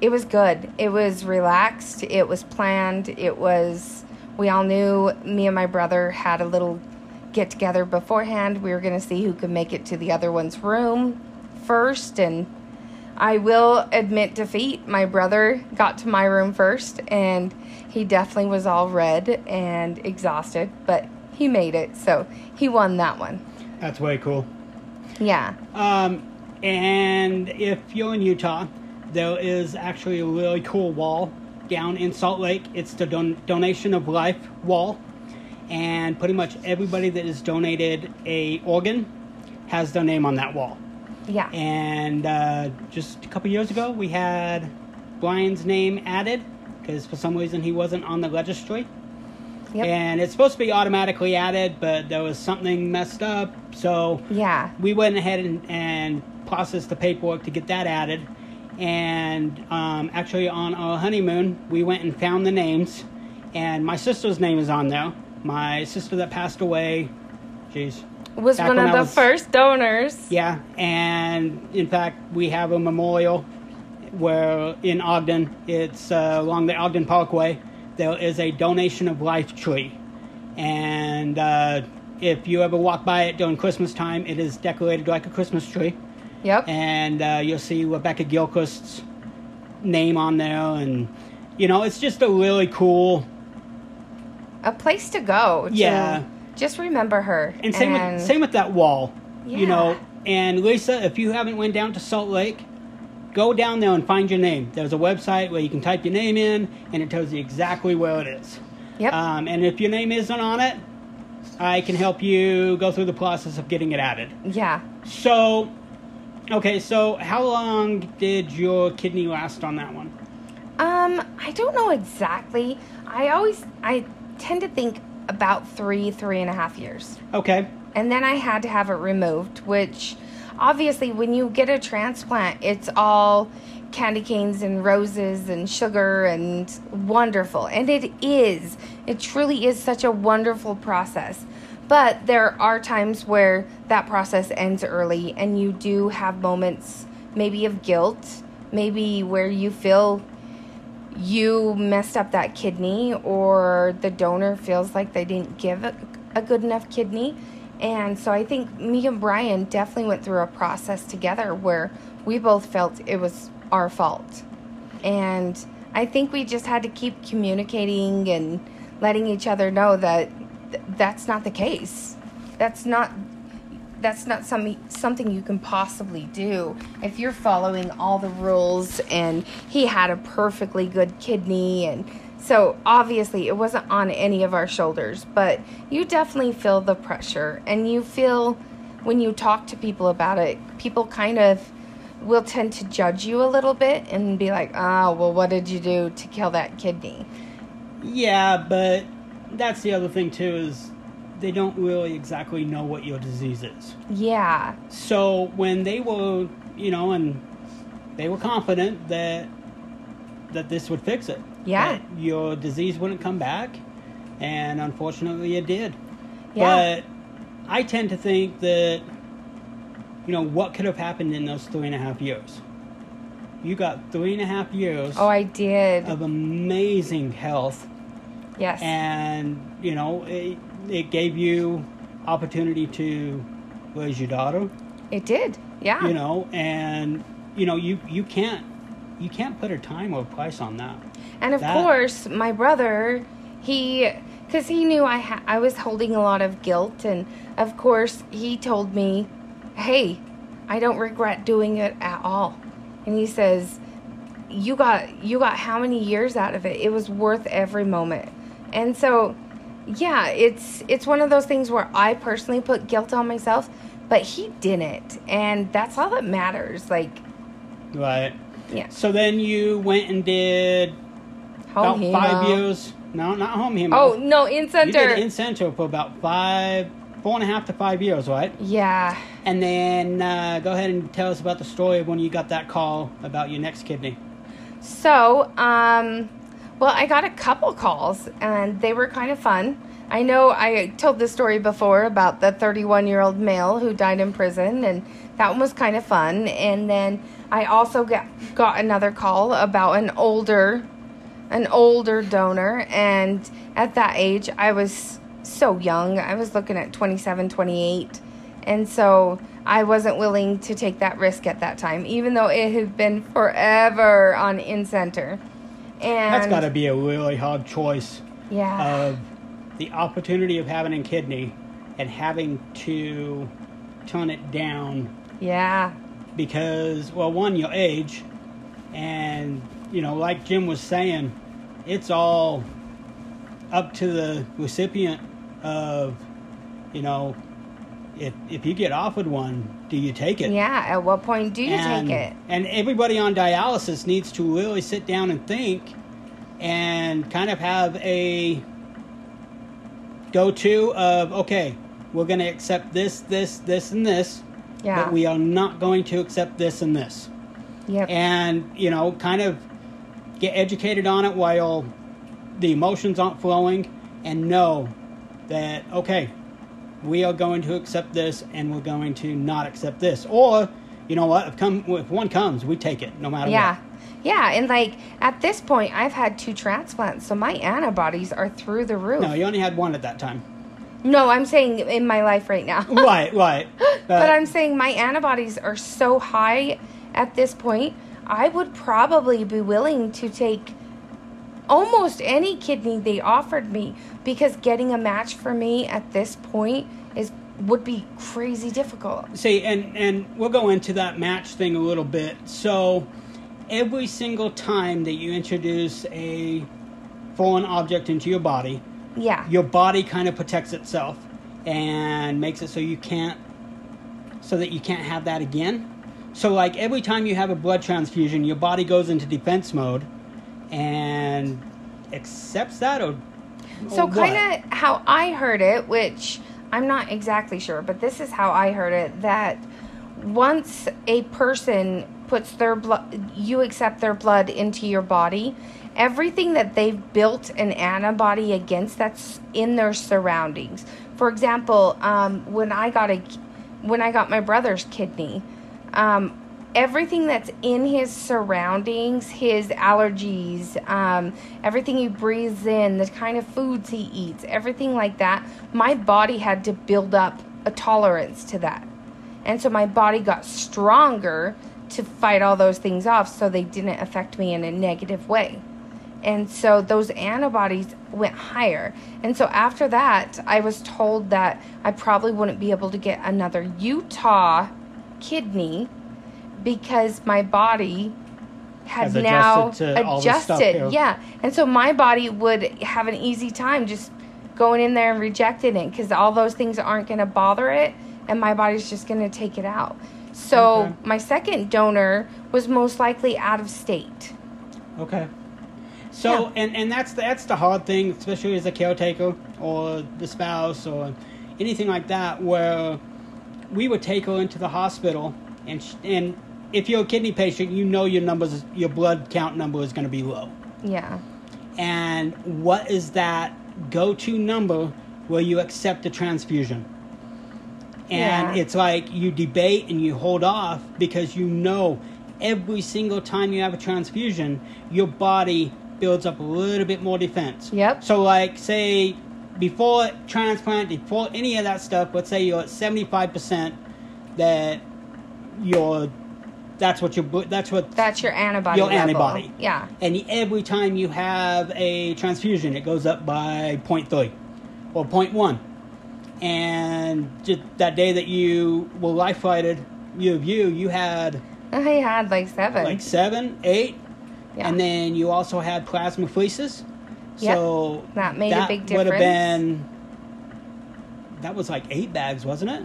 it was good. It was relaxed. It was planned. It was we all knew me and my brother had a little get together beforehand. We were going to see who could make it to the other one's room first and i will admit defeat. My brother got to my room first and he definitely was all red and exhausted but he made it so he won that one. That's way cool. yeah. Um, and if you're in Utah, there is actually a really cool wall down in Salt Lake. It's the don- donation of life wall, and pretty much everybody that has donated a organ has their name on that wall. yeah And uh, just a couple years ago, we had Brian's name added because for some reason he wasn't on the registry. Yep. And it's supposed to be automatically added, but there was something messed up, so yeah we went ahead and, and processed the paperwork to get that added. And um, actually, on our honeymoon, we went and found the names, and my sister's name is on there. My sister that passed away, jeez, was one of the was- first donors yeah. And in fact, we have a memorial where in Ogden, it's uh, along the Ogden Parkway. There is a donation of life tree, and uh, if you ever walk by it during Christmas time, it is decorated like a Christmas tree. yep and uh, you'll see Rebecca Gilchrist's name on there, and you know it's just a really cool. A place to go to Yeah. just remember her And same with same with that wall, you know. And Lisa, if you haven't went down to Salt Lake, go down there and find your name. There's a website where you can type your name in, and it tells you exactly where it is. yep Um, and if your name isn't on it, I can help you go through the process of getting it added. yeah So, okay, so how long did your kidney last on that one? Um, I don't know exactly. I always I tend to think about three, three and a half years. Okay. And then I had to have it removed, which obviously when you get a transplant, it's all candy canes and roses and sugar and wonderful. And it is. It truly is such a wonderful process. But there are times where that process ends early and you do have moments maybe of guilt, maybe where you feel you messed up that kidney or the donor feels like they didn't give a, a good enough kidney. And so I think me and Brian definitely went through a process together where we both felt it was our fault. And I think we just had to keep communicating and letting each other know that th- that's not the case. That's not that's not some, something you can possibly do. If you're following all the rules and he had a perfectly good kidney and so obviously it wasn't on any of our shoulders but you definitely feel the pressure and you feel when you talk to people about it people kind of will tend to judge you a little bit and be like oh well what did you do to kill that kidney? Yeah, but that's the other thing too is they don't really exactly know what your disease is. yeah So when they were, you know, and they were confident that that this would fix it. Yeah. Your disease wouldn't come back, and unfortunately it did. Yeah. But I tend to think that, you know, what could have happened in those three and a half years? You got three and a half years oh i did of amazing health, yes and you know, it, it gave you opportunity to raise your daughter. it did yeah You know, and you know, you you can't you can't put a time or a price on that. And of That- course, my brother, he, because he knew I ha- I was holding a lot of guilt, and of course he told me, "Hey, I don't regret doing it at all." And he says, "You got you got how many years out of it? It was worth every moment." And so, yeah, it's it's one of those things where I personally put guilt on myself, but he didn't, and that's all that matters. Like, Right. yeah, So then you went and did home about five years. No, not home hemo. Oh no, in you center. did in center for about five, four and a half to five years, right? yeah. And then uh, go ahead and tell us about the story of when you got that call about your next kidney. So, um, well, I got a couple calls and they were kind of fun. I know I told this story before about the 31 year old male who died in prison, and that one was kind of fun. And then I also got, got another call about an older, an older donor, and at that age, I was so young. I was looking at 27, 28, and so I wasn't willing to take that risk at that time, even though it had been forever on in center. And That's got to be a really hard choice yeah. of the opportunity of having a kidney and having to tone it down yeah. because, well, one, your age, and, you know, like Jim was saying, it's all up to the recipient of, you know, if, if you get offered one, do you take it? Yeah. At what point do you and, take it? And everybody on dialysis needs to really sit down and think and kind of have a go to of okay, we're going to accept this, this, this, and this, Yeah. but we are not going to accept this and this. Yep. And, you know, kind of get educated on it while the emotions aren't flowing and know that, okay, we are going to accept this and we're going to not accept this. Or, you know what, if, come, if one comes, we take it no matter Yeah. what. Yeah, and like at this point, I've had two transplants, so my antibodies are through the roof. No, you only had one at that time. No, I'm saying in my life right now. right, right. but uh, I'm saying my antibodies are so high at this point, I would probably be willing to take almost any kidney they offered me because getting a match for me at this point is would be crazy difficult. See, and and we'll go into that match thing a little bit. So, every single time that you introduce a foreign object into your body, Yeah. your body kind of protects itself and makes it so you can't so that you can't have that again. So like every time you have a blood transfusion, your body goes into defense mode and accepts that or, So kind of how I heard it, which I'm not exactly sure, but this is how I heard it that once a person puts their blood you accept their blood into your body, everything that they've built an antibody against that's in their surroundings. For example, um, when I got a when I got my brother's kidney, um, everything that's in his surroundings, his allergies, um, everything he breathes in, the kind of foods he eats, everything like that, my body had to build up a tolerance to that. And so my body got stronger to fight all those things off so they didn't affect me in a negative way. And so those antibodies went higher. And so after that, I was told that I probably wouldn't be able to get another Utah kidney because my body had Has now adjusted to all this stuff adjusted. here. Yeah. And so my body would have an easy time just going in there and rejecting it because all those things aren't going to bother it and my body's just going to take it out. So Okay. my second donor was most likely out of state. Okay. So Yeah. and and that's the, that's the hard thing, especially as a caretaker or the spouse or anything like that, where we would take her into the hospital and sh- and if you're a kidney patient, you know your numbers, your blood count number is going to be low. Yeah. And what is that go-to number where you accept a transfusion? And Yeah. it's like you debate and you hold off because you know every single time you have a transfusion, your body builds up a little bit more defense. Yep. So, like, say before transplant, before any of that stuff, let's say you're at 75% that you're that's what your that's what That's your antibody. your level. antibody. Yeah. And every time you have a transfusion, it goes up by 0.3 or 0.1. And just that day that you were life flighted, you of you, you had I had like seven. like seven, eight, yeah. and then you also had plasmapheresis. Yep. So That made a big difference. Would have been that was like eight bags, wasn't it?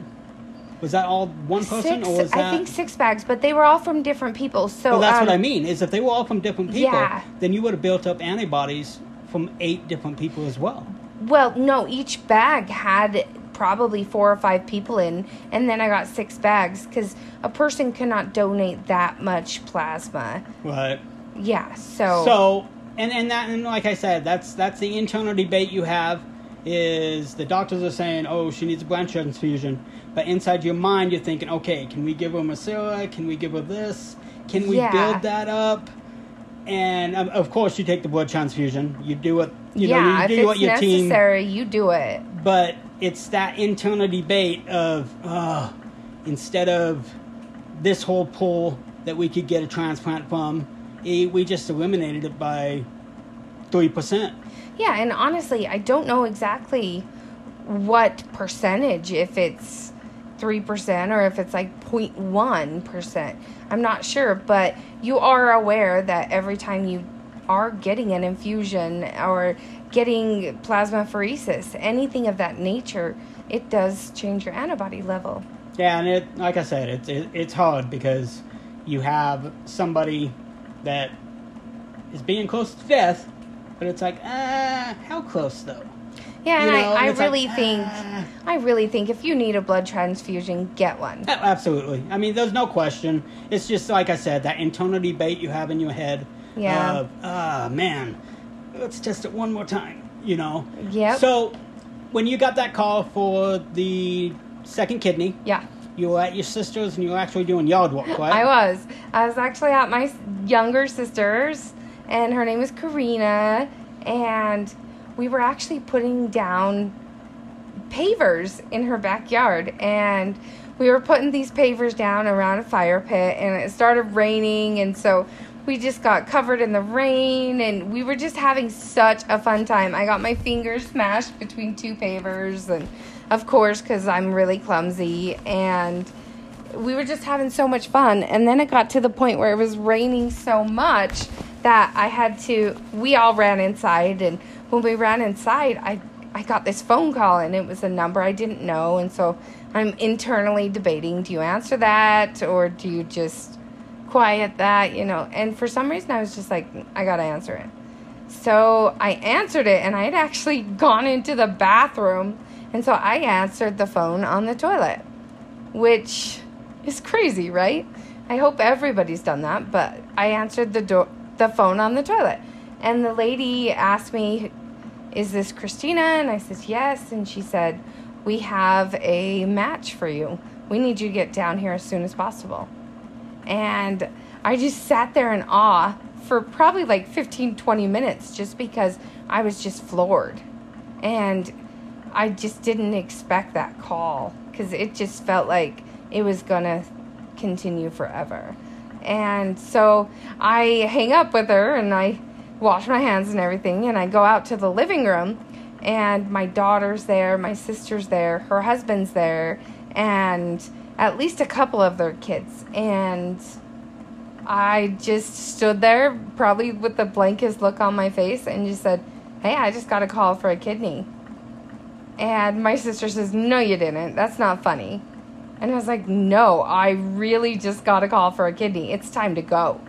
Was that all one person, six, or was that? I think six bags, but they were all from different people. So Well, that's what um, I mean. Is if they were all from different people, Yeah. then you would have built up antibodies from eight different people as well. Well, no, each bag had probably four or five people in, and then I got six bags because a person cannot donate that much plasma. Right. Yeah, so So, and and that and like I said, that's that's the internal debate you have, is the doctors are saying, "Oh, she needs a blood transfusion," but inside your mind you're thinking, "Okay, can we give her Mircera? Can we give her this? Can we Yeah. build that up?" And um, of course, you take the blood transfusion. You do what you yeah, know. You if do it's what your team necessary, you do it. but it's that internal debate of uh, instead of this whole pool that we could get a transplant from, eh, we just eliminated it by three percent. Yeah, and honestly, I don't know exactly what percentage, if it's 3% or if it's like 0.1%. I'm not sure, but you are aware that every time you are getting an infusion or getting plasmapheresis, anything of that nature, it does change your antibody level. Yeah, and it like I said, it's it, it's hard because you have somebody that is being close to death, but it's like, ah, how close though? Yeah, You and know, I, I and like, really think ah. I really think if you need a blood transfusion, get one. Absolutely. I mean, there's no question. It's just like I said, that internal debate you have in your head. Yeah. Of, ah, man, let's test it one more time. You know. Yeah. So, when you got that call for the second kidney, Yeah. you were at your sister's and you were actually doing yard work, right? I was. I was actually at my younger sister's, and her name is Karina, and we were actually putting down pavers in her backyard, and we were putting these pavers down around a fire pit, and it started raining, and so we just got covered in the rain, and we were just having such a fun time. I got my fingers smashed between two pavers, and of course, because I'm really clumsy, and we were just having so much fun and then it got to the point where it was raining so much that I had to we all ran inside and when we ran inside I I got this phone call and it was a number I didn't know and so I'm internally debating do you answer that or do you just quiet that you know and for some reason I was just like I got to answer it so I answered it, and I had actually gone into the bathroom, and so I answered the phone on the toilet, which is crazy, right? I hope everybody's done that, but I answered the door, the phone on the toilet, and the lady asked me, "Is this Christina?" And I said, "Yes," and she said, "We have a match for you. We need you to get down here as soon as possible." and I just sat there in awe for probably like 15 20 minutes just because I was just floored and I just didn't expect that call cuz it just felt like it was going to continue forever and so I hang up with her and I wash my hands and everything and I go out to the living room and my daughter's there, my sister's there, her husband's there and at least a couple of their kids and I just stood there, probably with the blankest look on my face, and just said, Hey, I just got a call for a kidney. And my sister says, No, you didn't. That's not funny. And I was like, No, I really just got a call for a kidney. It's time to go.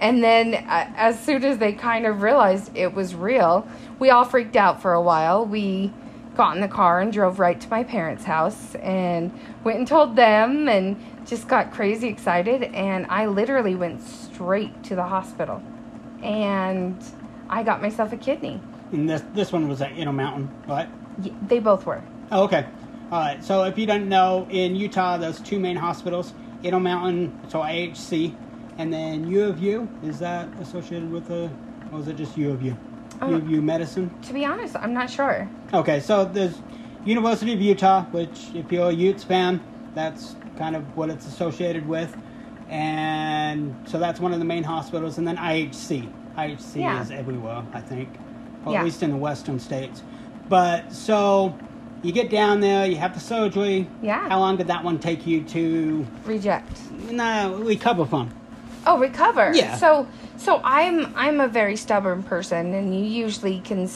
And then, uh, as soon as they kind of realized it was real, we all freaked out for a while. We got in the car and drove right to my parents' house and went and told them and just got crazy excited. And I literally went straight to the hospital and I got myself a kidney. And this this one was at Intermountain, right? Y- They both were. Oh, okay. All right. So if you don't know, in Utah, there's two main hospitals: Intermountain, so IHC, and then U of U. Is that associated with the, or is it just U of U? Uh, U of U Medicine. To be honest, I'm not sure. Okay, so there's University of Utah, which if you're a Utes fan, that's kind of what it's associated with, and so that's one of the main hospitals, and then IHC. IHC Yeah. is everywhere, I think, or Yeah. at least in the western states. But so you get down there, you have the surgery. Yeah. How long did that one take you to? Reject. No, recover from. Oh, recover. Yeah. So, so I'm I'm a very stubborn person, and you usually can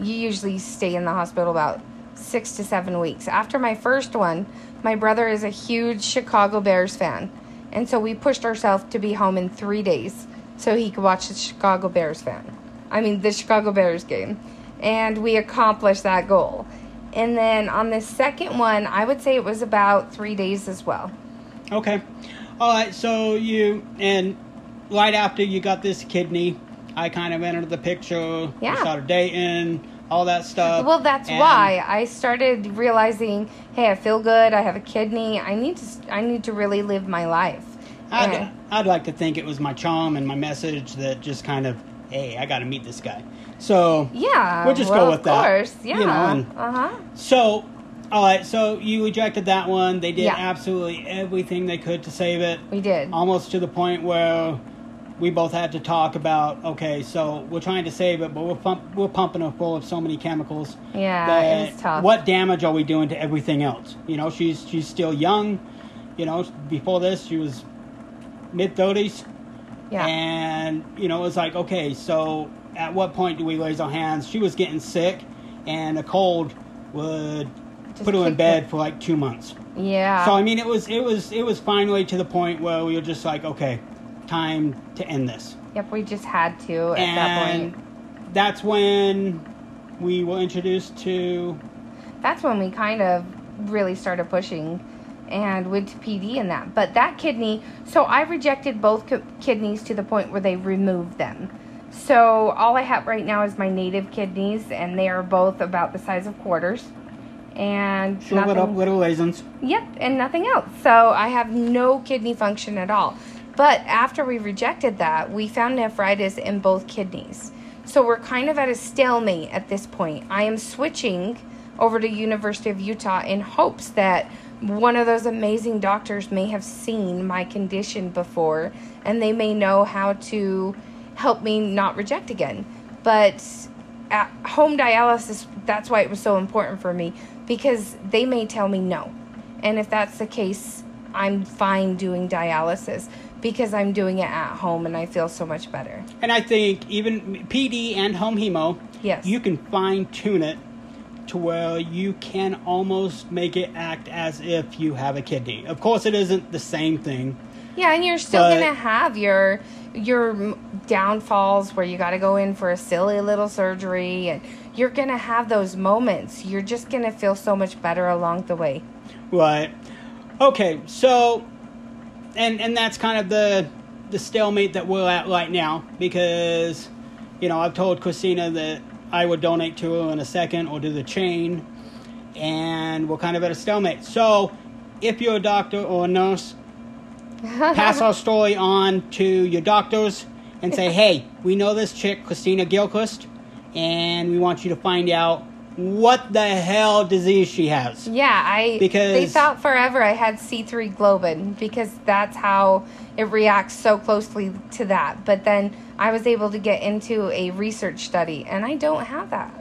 you usually stay in the hospital about six to seven weeks. After my first one, my brother is a huge Chicago Bears fan, and so we pushed ourselves to be home in three days so he could watch the Chicago Bears fan. I mean the Chicago Bears game, and we accomplished that goal. And then on the second one, I would say it was about three days as well. Okay. All right. So you and right after you got this kidney, I kind of entered the picture. Yeah. Started dating. all that stuff. Well, that's And- why I started realizing, hey, I feel good. I have a kidney. I need to. I need to really live my life. I'd, I'd like to think it was my charm and my message that just kind of, hey, I got to meet this guy. So yeah, We'll just well, go with of that, course, you yeah. know, uh huh. So, all right. So you rejected that one. They did Yeah. absolutely everything they could to save it. We did. Almost to the point where we both had to talk about. Okay, so we're trying to save it, but we're pump, we're pumping her full of so many chemicals. Yeah, that it was tough. What damage are we doing to everything else? You know, she's she's still young. You know, before this she was mid thirties. Yeah. And, you know, it was like, okay, so at what point do we raise our hands? She was getting sick, and a cold would Just put her in bed it. for like two months. yeah. So I mean, it was it was it was finally to the point where we were just like, okay, time to end this. yep, we just had to at that and point. that's when we were introduced to. That's when we kind of really started pushing and went to PD in that. But that kidney, so I rejected both ki- kidneys to the point where they removed them. So all I have right now is my native kidneys, and they are both about the size of quarters. And Shrivel it up, nothing- little raisins. Yep, and nothing else. So I have no kidney function at all. But after we rejected that, we found nephritis in both kidneys. So we're kind of at a stalemate at this point. I am switching over to University of Utah in hopes that one of those amazing doctors may have seen my condition before and they may know how to help me not reject again. But at home dialysis, that's why it was so important for me because they may tell me no. And if that's the case, I'm fine doing dialysis because I'm doing it at home and I feel so much better. And I think even PD and home hemo, Yes. you can fine tune it to where you can almost make it act as if you have a kidney. Of course, it isn't the same thing. Yeah, and you're still gonna have your your downfalls where you got to go in for a silly little surgery, and you're gonna have those moments. You're just gonna feel so much better along the way. Right. Okay, so and and that's kind of the the stalemate that we're at right now because you know, I've told Christina that I would donate to her in a second or do the chain and we're kind of at a stalemate. So, if you're a doctor or a nurse, pass our story on to your doctors and say, "Hey, we know this chick, Christina Gilchrist, and we want you to find out what the hell disease she has." Yeah, I Because- they thought forever I had C3 globin because that's how it reacts so closely to that. But then I was able to get into a research study, and I don't have that.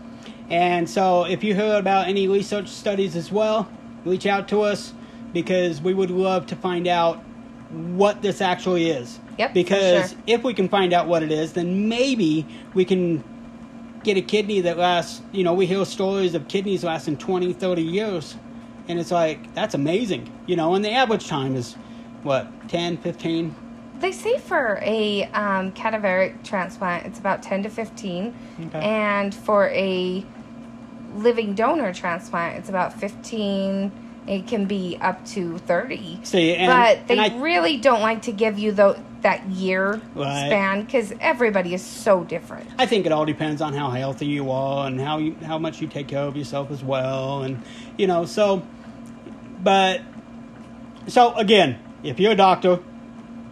And so, if you heard about any research studies as well, reach out to us because we would love to find out what this actually is. Yep, Because sure. if we can find out what it is, then maybe we can get a kidney that lasts, you know, we hear stories of kidneys lasting 20, 30 years. And it's like, that's amazing. You know, and the average time is, what, 10, 15? They say for a um, cadaveric transplant, it's about 10 to 15. Okay. And for a living donor transplant, it's about 15. It can be up to 30. See, and, but they I, really don't like to give you the, that year Right. span because everybody is so different. I think it all depends on how healthy you are and how you, how much you take care of yourself as well, and you know. So, but so again, if you're a doctor,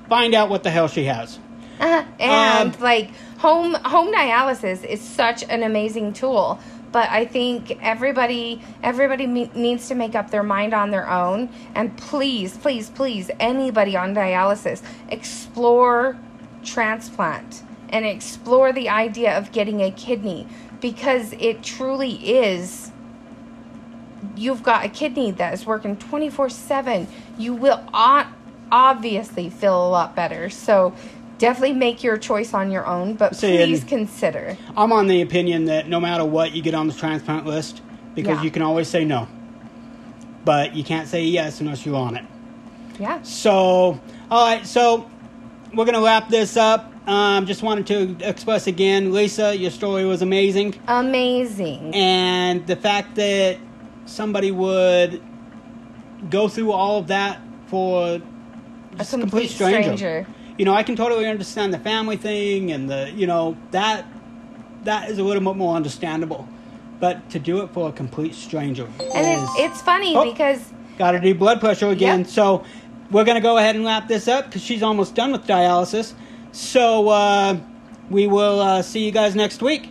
find out what the hell she has. and Um, like home home dialysis is such an amazing tool but i think everybody everybody me- needs to make up their mind on their own. And please please please anybody on dialysis explore transplant and explore the idea of getting a kidney because it truly is you've got a kidney that is working 24 7 you will obviously feel a lot better. So definitely make your choice on your own but See, and- please consider I'm on the opinion that no matter what, you get on the transplant list because Yeah. you can always say no, but you can't say yes unless you're on it. yeah So, all right, so we're gonna wrap this up. Um, just wanted to express again, Lisa, your story was amazing. amazing and the fact that somebody would go through all of that for a just complete, stranger. You know, I can totally understand the family thing and the you know that that is a little bit more understandable. but to do it for a complete stranger And is it's, funny Oh. because got to do blood pressure again. Yep. So we're gonna go ahead and wrap this up because she's almost done with dialysis. So uh, we will uh, see you guys next week,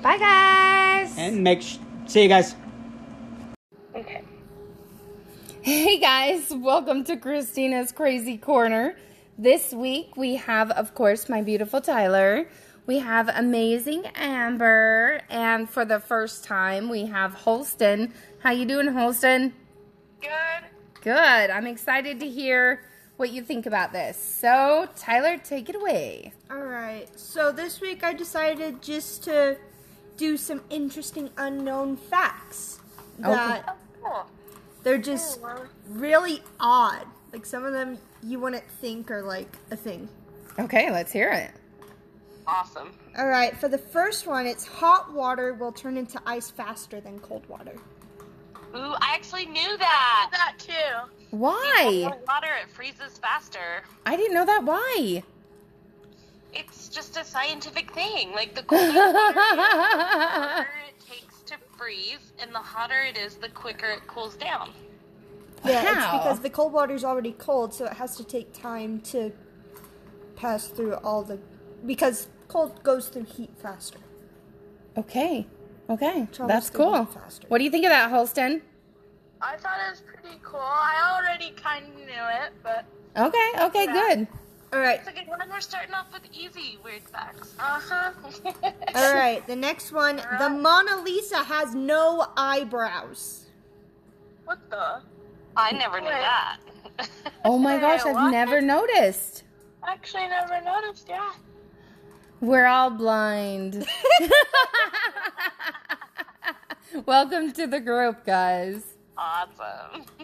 bye guys. and make sh- see you guys. Okay. Hey guys, welcome to Christina's Crazy Corner. This week we have, of course, my beautiful Tyler. We have amazing Amber, and for the first time we have Holston. How you doing, Holston? Good. Good. I'm excited to hear what you think about this. So, Tyler, take it away. Alright, so this week I decided just to do some interesting unknown facts that oh, Cool. they're just really odd. Like some of them you wouldn't think are like a thing. Okay, let's hear it. Awesome. Alright, for the first one, it's hot water will turn into ice faster than cold water. Ooh, I actually knew that. That too. Why? Water, it freezes faster. I didn't know that. Why? It's just a scientific thing. Like the colder the it takes to freeze, and the hotter it is, the quicker it cools down. Yeah, How? it's because the cold water is already cold, so it has to take time to pass through all the because cold goes through heat faster. Okay. Okay. Travel That's cool. faster. What do you think of that, Holston? I thought it was pretty cool. I already kind of knew it, but Okay. Okay. Good. Alright, It's a good one. We're starting off with easy weird facts. uh huh. alright, the next one. The Mona Lisa has no eyebrows. what the? I never knew that. Oh my gosh, I've never noticed. Actually, never noticed. Yeah. We're all blind. Welcome to the group, guys. awesome.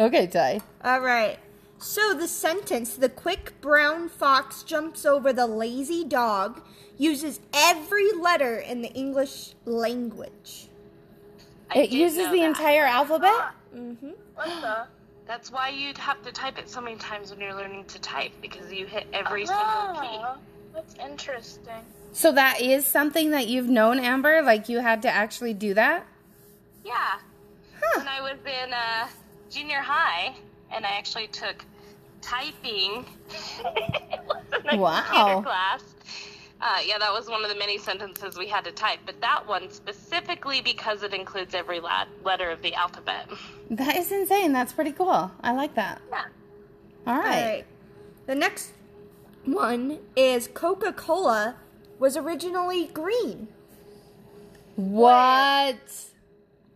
Okay, Ty. Alright. So the sentence, the quick brown fox jumps over the lazy dog, uses every letter in the English language. I It uses the that. entire alphabet? Mm-hmm. What the? That's why you'd have to type it so many times when you're learning to type because you hit every single key. Oh, that's interesting. So that is something that you've known, Amber? Like you had to actually do that? Yeah. When I was in uh, junior high, and I actually took typing. it wasn't a Wow. computer class. Uh, yeah, that was one of the many sentences we had to type, but that one specifically because it includes every la- letter of the alphabet. That is insane. That's pretty cool. I like that. Yeah. All right. Alright. The next one is Coca Cola was originally green. What?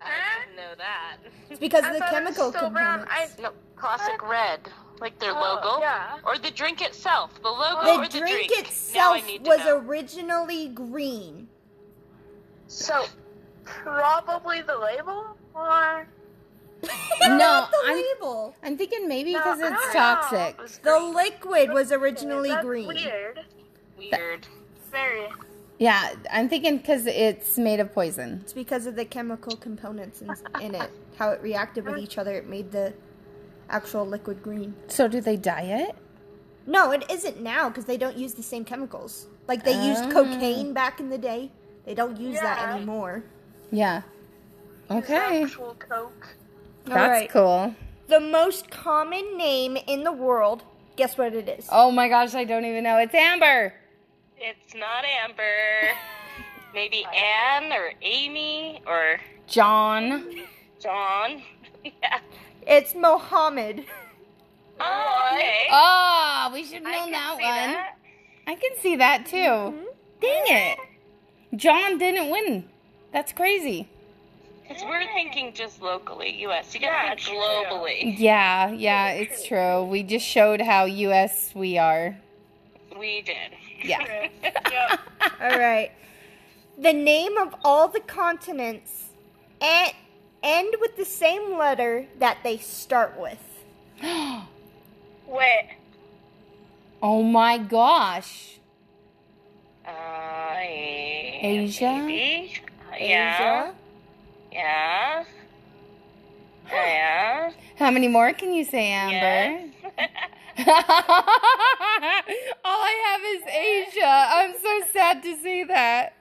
I didn't know that. It's because I of the thought it was chemical still brown. components. No, classic red, like their Oh, logo, yeah. or the drink itself. The logo the or the drink, drink. itself now I need to was know. originally green. So, probably the label, or No, the I'm- label. I'm thinking maybe because I it's toxic. It The liquid was originally That's green. Weird. weird. Very. Yeah, I'm thinking because it's made of poison. It's because of the chemical components in, in it. How it reacted with each other, it made the actual liquid green. So do they dye it? No, it isn't now because they don't use the same chemicals. Like they used Ah. cocaine back in the day. They don't use that anymore. Yeah. Okay. Actual Coke. That's Alright. cool. The most common name in the world, guess what it is? Oh my gosh, I don't even know. It's Amber. It's not Amber. Maybe Anne or Amy or John. John. yeah. It's Mohammed. Oh, okay. Oh, we should have I known can that see one. that. I can see that too. Mm-hmm. Dang it. John didn't win. That's crazy. Because we're thinking just locally, U.S. You gotta Yeah, think true. globally. Yeah, yeah, it's true. We just showed how US we are. We did. Yeah. Yep. All right. The name of all the continents and end with the same letter that they start with. Wait. oh my gosh. Uh, Asia? Maybe. Yeah. Asia. Yeah. Yeah. How many more can you say, Amber? All I have is Asia. I'm so sad to see that.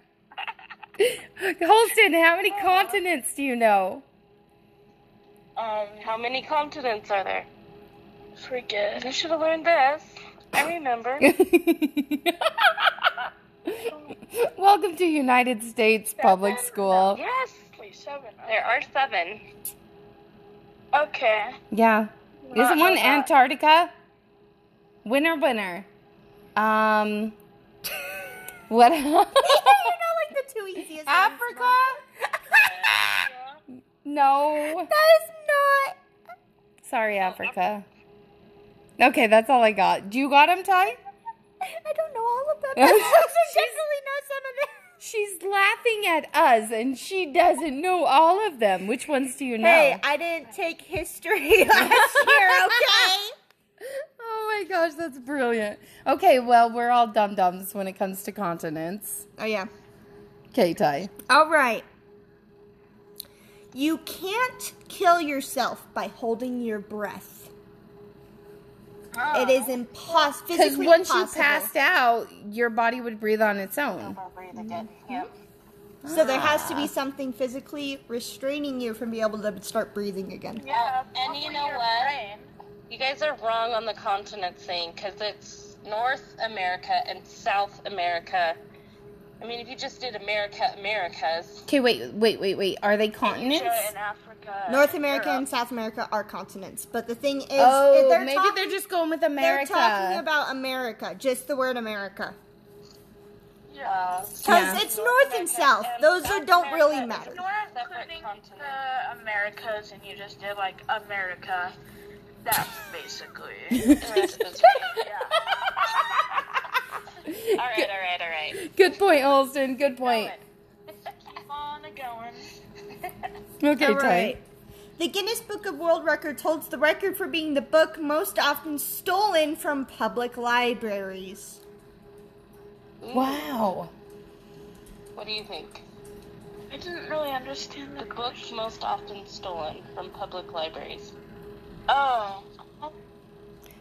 Holston, how many continents do you know? Um, how many continents are there? Forget. I should have learned this. I remember. Welcome to United States Public School. yes, Wait, seven. there are seven. Okay. Yeah. Not Isn't one know that. Antarctica? Winner, winner. Um, what? you know, like the two easiest. ones. Africa? No. That is not. Sorry, Africa. Okay, that's all I got. Do you got them, Ty? I don't know all of them. Definitely know some of them. She's laughing at us, and she doesn't know all of them. Which ones do you know? Hey, I didn't take history last year, okay? oh my gosh, that's brilliant. Okay, well, we're all dum dums when it comes to continents. Oh, yeah. Okay, Ty. All right. You can't kill yourself by holding your breath. It is oh. impossible. Because once impossible. you passed out, your body would breathe on its own. Breathe again. Mm-hmm. Yep. So there has to be ah. something physically restraining you from being able to start breathing again. Yeah. and you know what? brain. You guys are wrong on the continent thing because it's North America and South America. I mean, if you just did America, Americas. Okay, wait, wait, wait, wait. Are they continents? Asia and Africa. North America Europe. and South America are continents, but the thing is, Oh, they're maybe talking, they're just going with America. they're talking about America, just the word America, Yeah. because Yeah. it's North and South. and Those South are, don't really matter. If you were including the Americas and you just did like America, that's basically. The rest of it's all right, all right, all right. Good point, Holston. Good point. Keep on going. Okay, All Ty. The Guinness Book of World Records holds the record for being the book most often stolen from public libraries. Wow. What do you think? I didn't really understand the The book most often stolen from public libraries. Oh.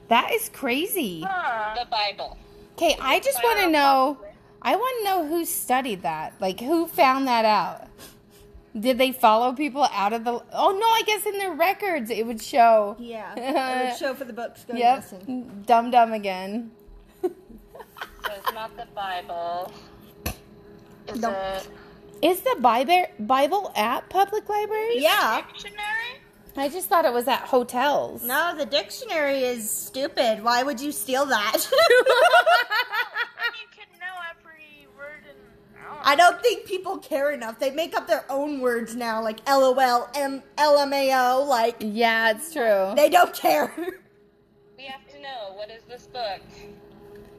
That is crazy. Huh. The Bible. Okay, I just want to know. I want to know who studied that. Like, who found that out? Did they follow people out of the? Oh no, I guess in their records it would show. Yeah, it would show for the books. Go Yep, listen. dumb dumb again. So it's not the Bible. Is Nope. it? Is the Bible Bible at public libraries? Yeah. Dictionary? I just thought it was at hotels. No, the dictionary is stupid. Why would you steal that? You can know every word in. I don't think people care enough. They make up their own words now, like LOL, M- LMAO. Like Yeah, it's true. they don't care. We have to know. What is this book?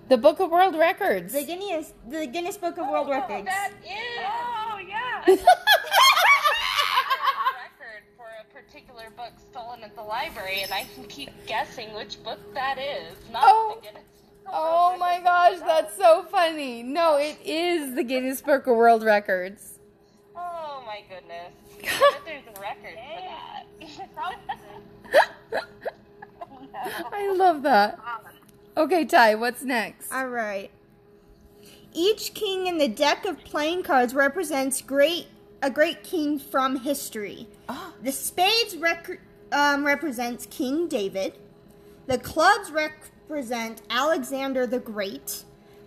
The Book of World Records. the Guinness, the Guinness Book of oh, World Records. That is Oh, yeah. a record for a particular book stolen at the library, and I can keep guessing which book that is. Not Oh. the Guinness. Oh my gosh, that's so funny. No, it is the Guinness Book of World Records. Oh my goodness. There's a record for that. I love that. Okay, Ty, what's next? All right. Each king in the deck of playing cards represents great a great king from history. Ah. The spades rec- um, represents King David. The clubs represent Alexander the Great.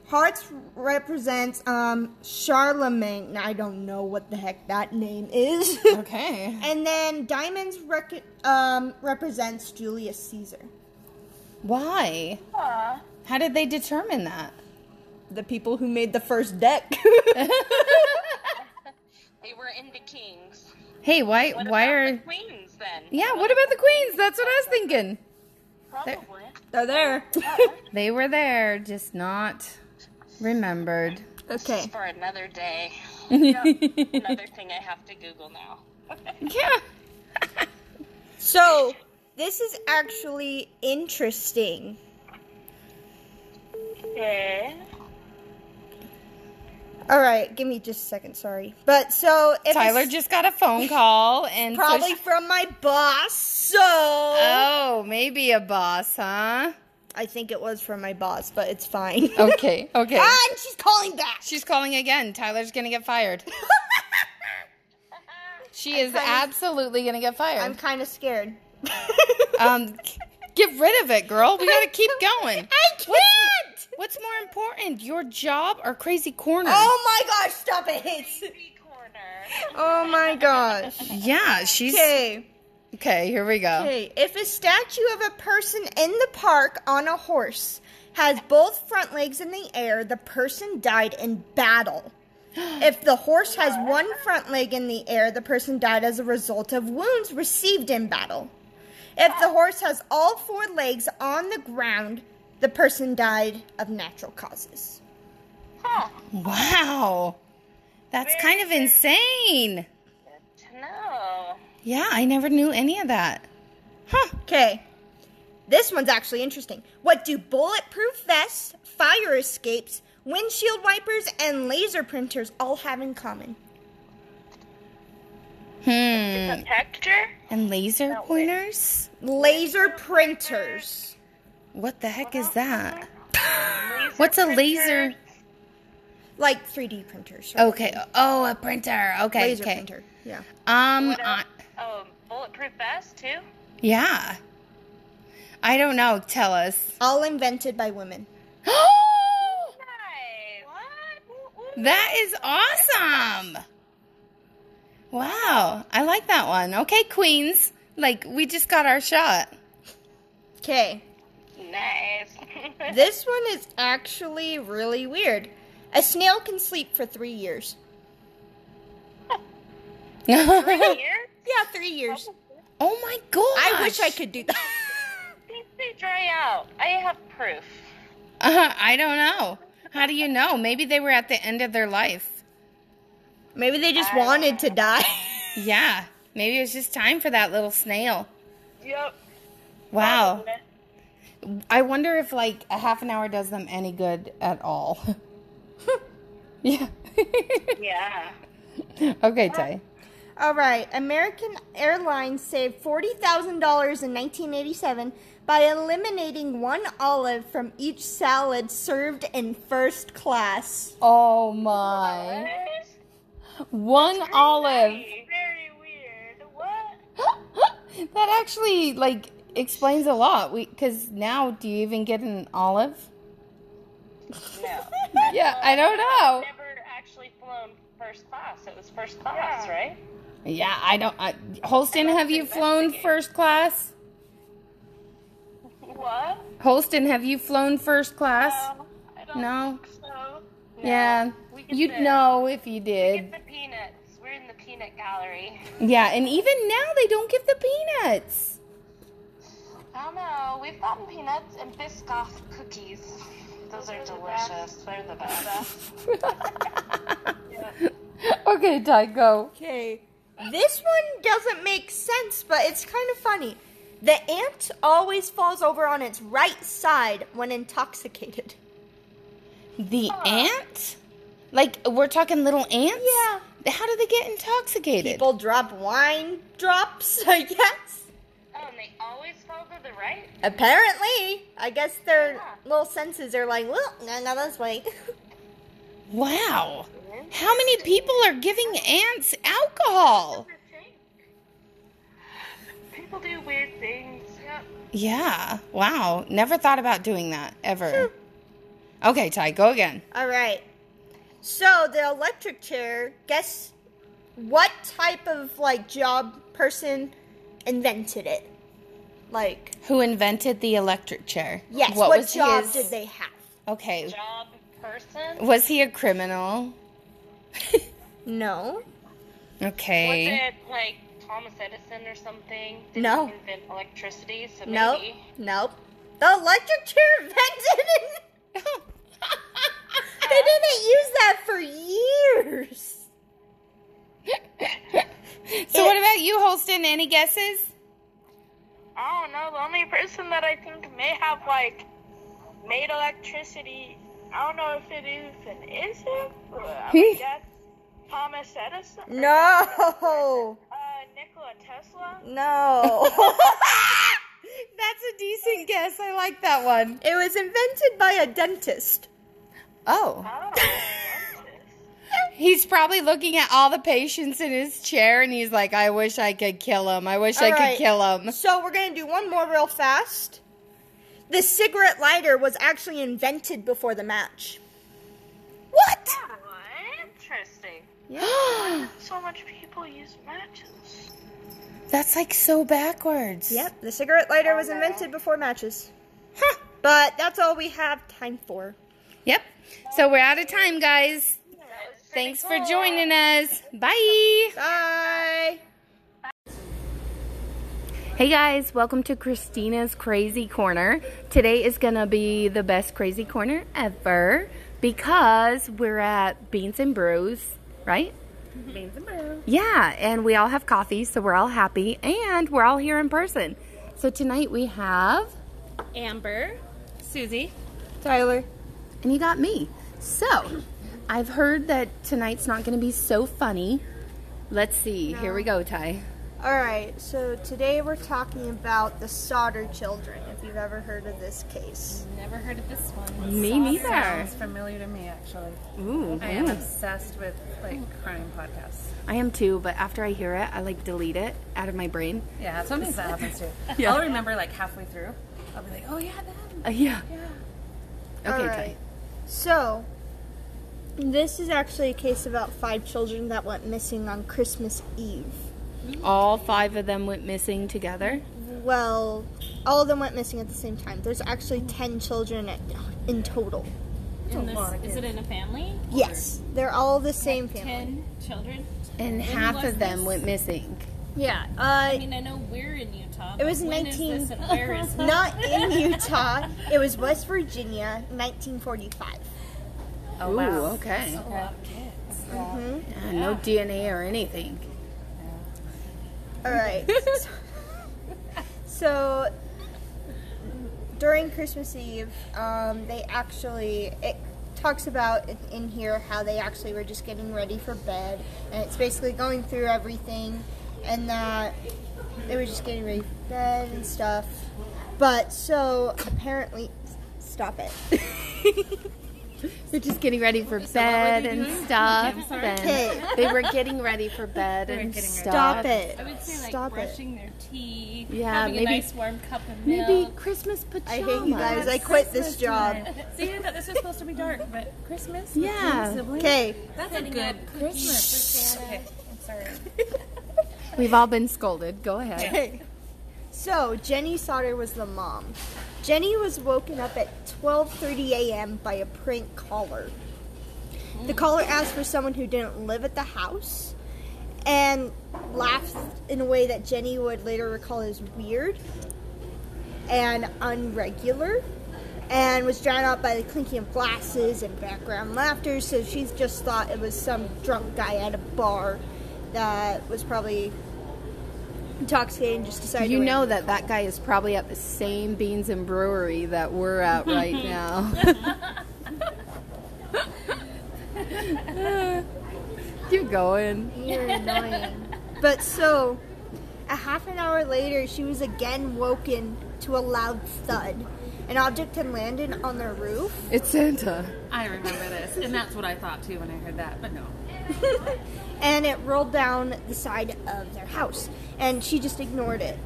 Hearts represents um, Charlemagne. I don't know what the heck that name is. Okay. and then diamonds rec- um, represents Julius Caesar. Why? Huh. How did they determine that? The people who made the first deck. They were into kings. Hey, why What why about are the queens then? Yeah, what about the queens? That's what I was thinking. Probably. They're there. They were there, just not remembered. Okay. For another day. Another thing I have to Google now. Yeah. So, this is actually interesting. Okay. All right, give me just a second, sorry. But so Tyler just got a phone call and so probably she- from my boss. So Oh, maybe a boss, huh? I think it was from my boss, but it's fine. Okay, okay. ah, and she's calling back. She's calling again. Tyler's gonna get fired. She is kinda- absolutely gonna get fired. I'm kind of scared. Um, get rid of it, girl. We gotta keep going. I can't. What's more important, your job or Crazy Corner? Oh my gosh! Stop it. Crazy corner. Oh my gosh. yeah, she's Okay. okay. Here we go. Okay. If a statue of a person in the park on a horse has both front legs in the air, the person died in battle. If the horse has one front leg in the air, the person died as a result of wounds received in battle. If the horse has all four legs on the ground, the person died of natural causes. Huh. Wow, that's kind of insane. To know. Yeah, I never knew any of that. Huh? Okay. This one's actually interesting. What do bulletproof vests, fire escapes, windshield wipers, and laser printers all have in common? Hmm. Protector? And laser No way. pointers? Laser printers. What the heck is that? What's a laser? Like 3D printers. sort of Okay. Oh, a printer. Okay. Laser okay. printer. Yeah. Um. What I, else? Oh, bulletproof vest too? yeah. I don't know. Tell us. All invented by women. That is awesome. Wow. I like that one. Okay, Queens. Like we just got our shot. Okay. Nice. This one is actually really weird. A snail can sleep for three years. Three years? Yeah, three years. Oh my god. I wish I could do that. These they dry out. I have proof. Uh, I don't know. How do you know? Maybe they were at the end of their life. Maybe they just wanted to die. Yeah. Maybe it was just time for that little snail. Yep. Wow. I wonder if like a half an hour does them any good at all. yeah. Yeah. okay, Tay. All right. American Airlines saved $40,000 in 1987 by eliminating one olive from each salad served in first class. Oh my. One olive. Very weird. What? that actually like explains a lot. We cuz now do you even get an olive? No. Yeah, I don't know. Never actually flown first class. It was first class, right? Yeah, I don't I, Holston, have you flown first class? What? Holston, have you flown first class? No, I don't No. think so. Yeah. We You'd the- know if you did. Get the peanuts. We're in the peanut gallery. Yeah, and even now they don't give the peanuts. I don't know. We've gotten peanuts and Biscoff cookies. Those are delicious. They're the best. okay, Ty, go. Okay. This one doesn't make sense, but it's kind of funny. The ant always falls over on its right side when intoxicated. The ant? Like we're talking little ants? Yeah. How do they get intoxicated? People drop wine drops, I guess. Oh, and they always fall to the right? Apparently, I guess their Yeah. little senses are like, well, no, no, this way. Wow. How many people are giving ants alcohol? People do weird things. Yep. Yeah. Wow. Never thought about doing that ever. Hmm. Okay, Ty, go again. All right. So the electric chair. Guess what type of like job person invented it? Like, Who invented the electric chair? yes, what, was job his- did they have? Okay. Job person? Was he a criminal? No. Okay. Was it like Thomas Edison or something? Didn't No. invent electricity, so Nope. maybe. Nope. The electric chair invented it. they didn't use that for years. so what about you, Holston? Any guesses? I don't know. The only person that I think may have like made electricity, I don't know if it even is him. but I guess Thomas Edison. No. Uh, Nikola Tesla. No. That's a decent guess. I like that one. it was invented by a dentist. Oh. Oh, dentist. He's probably looking at all the patients in his chair and he's like, I wish I could kill him. I wish I All could kill him. So we're gonna do one more real fast. The cigarette lighter was actually invented before the match. What? Oh, interesting. Yeah. So much people use matches. That's like so backwards. Yep, the cigarette lighter oh, was invented before matches. But that's all we have time for. Yep. So we're out of time, guys. Thanks for joining us. Bye. Bye. Hey guys, welcome to Christina's Crazy Corner. Today is gonna be the best crazy corner ever because we're at Beans and Brews, right? Beans and Brews. Yeah, and we all have coffee, so we're all happy, and we're all here in person. So tonight we have, Amber, Susie. Tyler. and you got me. So, I've heard that tonight's not gonna be so funny. Let's see. Here we go, Ty. Alright, so today we're talking about the Sodder children, if you've ever heard of this case. Never heard of this one. Me neither. Sounds familiar to me, actually. Ooh, I am ooh. obsessed with like crime podcasts. I am too, but after I hear it, I like delete it out of my brain. Yeah, sometimes that happens too. Yeah. I'll remember like halfway through. I'll be like, oh yeah, them. Uh, yeah. Okay, Alright. Ty. So, this is actually a case about five children that went missing on Christmas Eve. All five of them went missing together. Well, all of them went missing at the same time. There's actually 10 children at- in total. In this, is it in a family? Yes, they're all the same family. Ten children. And When half of them this? went missing. Yeah, I uh, mean, I know we're in Utah. it was but when is 19 where is it? not in Utah. It was West Virginia, 1945. Oh Ooh, wow. okay. A lot of kids. Yeah, no DNA or anything. All right. so during Christmas Eve, um, they actually it talks about in here how they actually were just getting ready for bed, and it's basically going through everything, and that they were just getting ready for bed and stuff. But so apparently, stop it. They're just getting ready for bed and stuff. and they were getting ready for bed and stuff. Stop it. I would say like Stop it. brushing their teeth, Yeah, having maybe- a nice warm cup of milk. Maybe milk. Christmas I hate you guys. I quit this job. See, I thought this was supposed to be dark, but Christmas. Yeah. Okay. That's a good up cookies for Okay, I'm sorry. We've all been scolded. Go ahead. Okay. So Jenny Sodder was the mom. Jenny was woken up at 12:30 a.m. by a prank caller. The caller asked for someone who didn't live at the house and laughed in a way that Jenny would later recall as weird and unregular and was drowned out by the clinking of glasses and background laughter so she just thought it was some drunk guy at a bar that was probably intoxicated and just decided You to know that that guy is probably at the same Beans and Brewery that we're at right now. Keep going. You're annoying. But so, a half an hour later, she was again woken to a loud thud. An object had landed on their roof, It's Santa. I remember this, and that's what I thought too when I heard that. But no, and it rolled down the side of their house. And she just ignored it.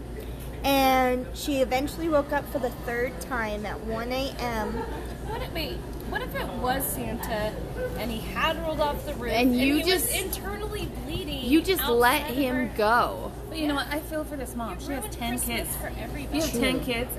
And she eventually woke up for the third time at 1 a.m. What if wait? What if it was Santa and he had rolled off the roof And you he just- was internally bleeding? You just let him her- go. but you know what? I feel for this mom. She has ten Christmas kids. for everybody. You have ten kids.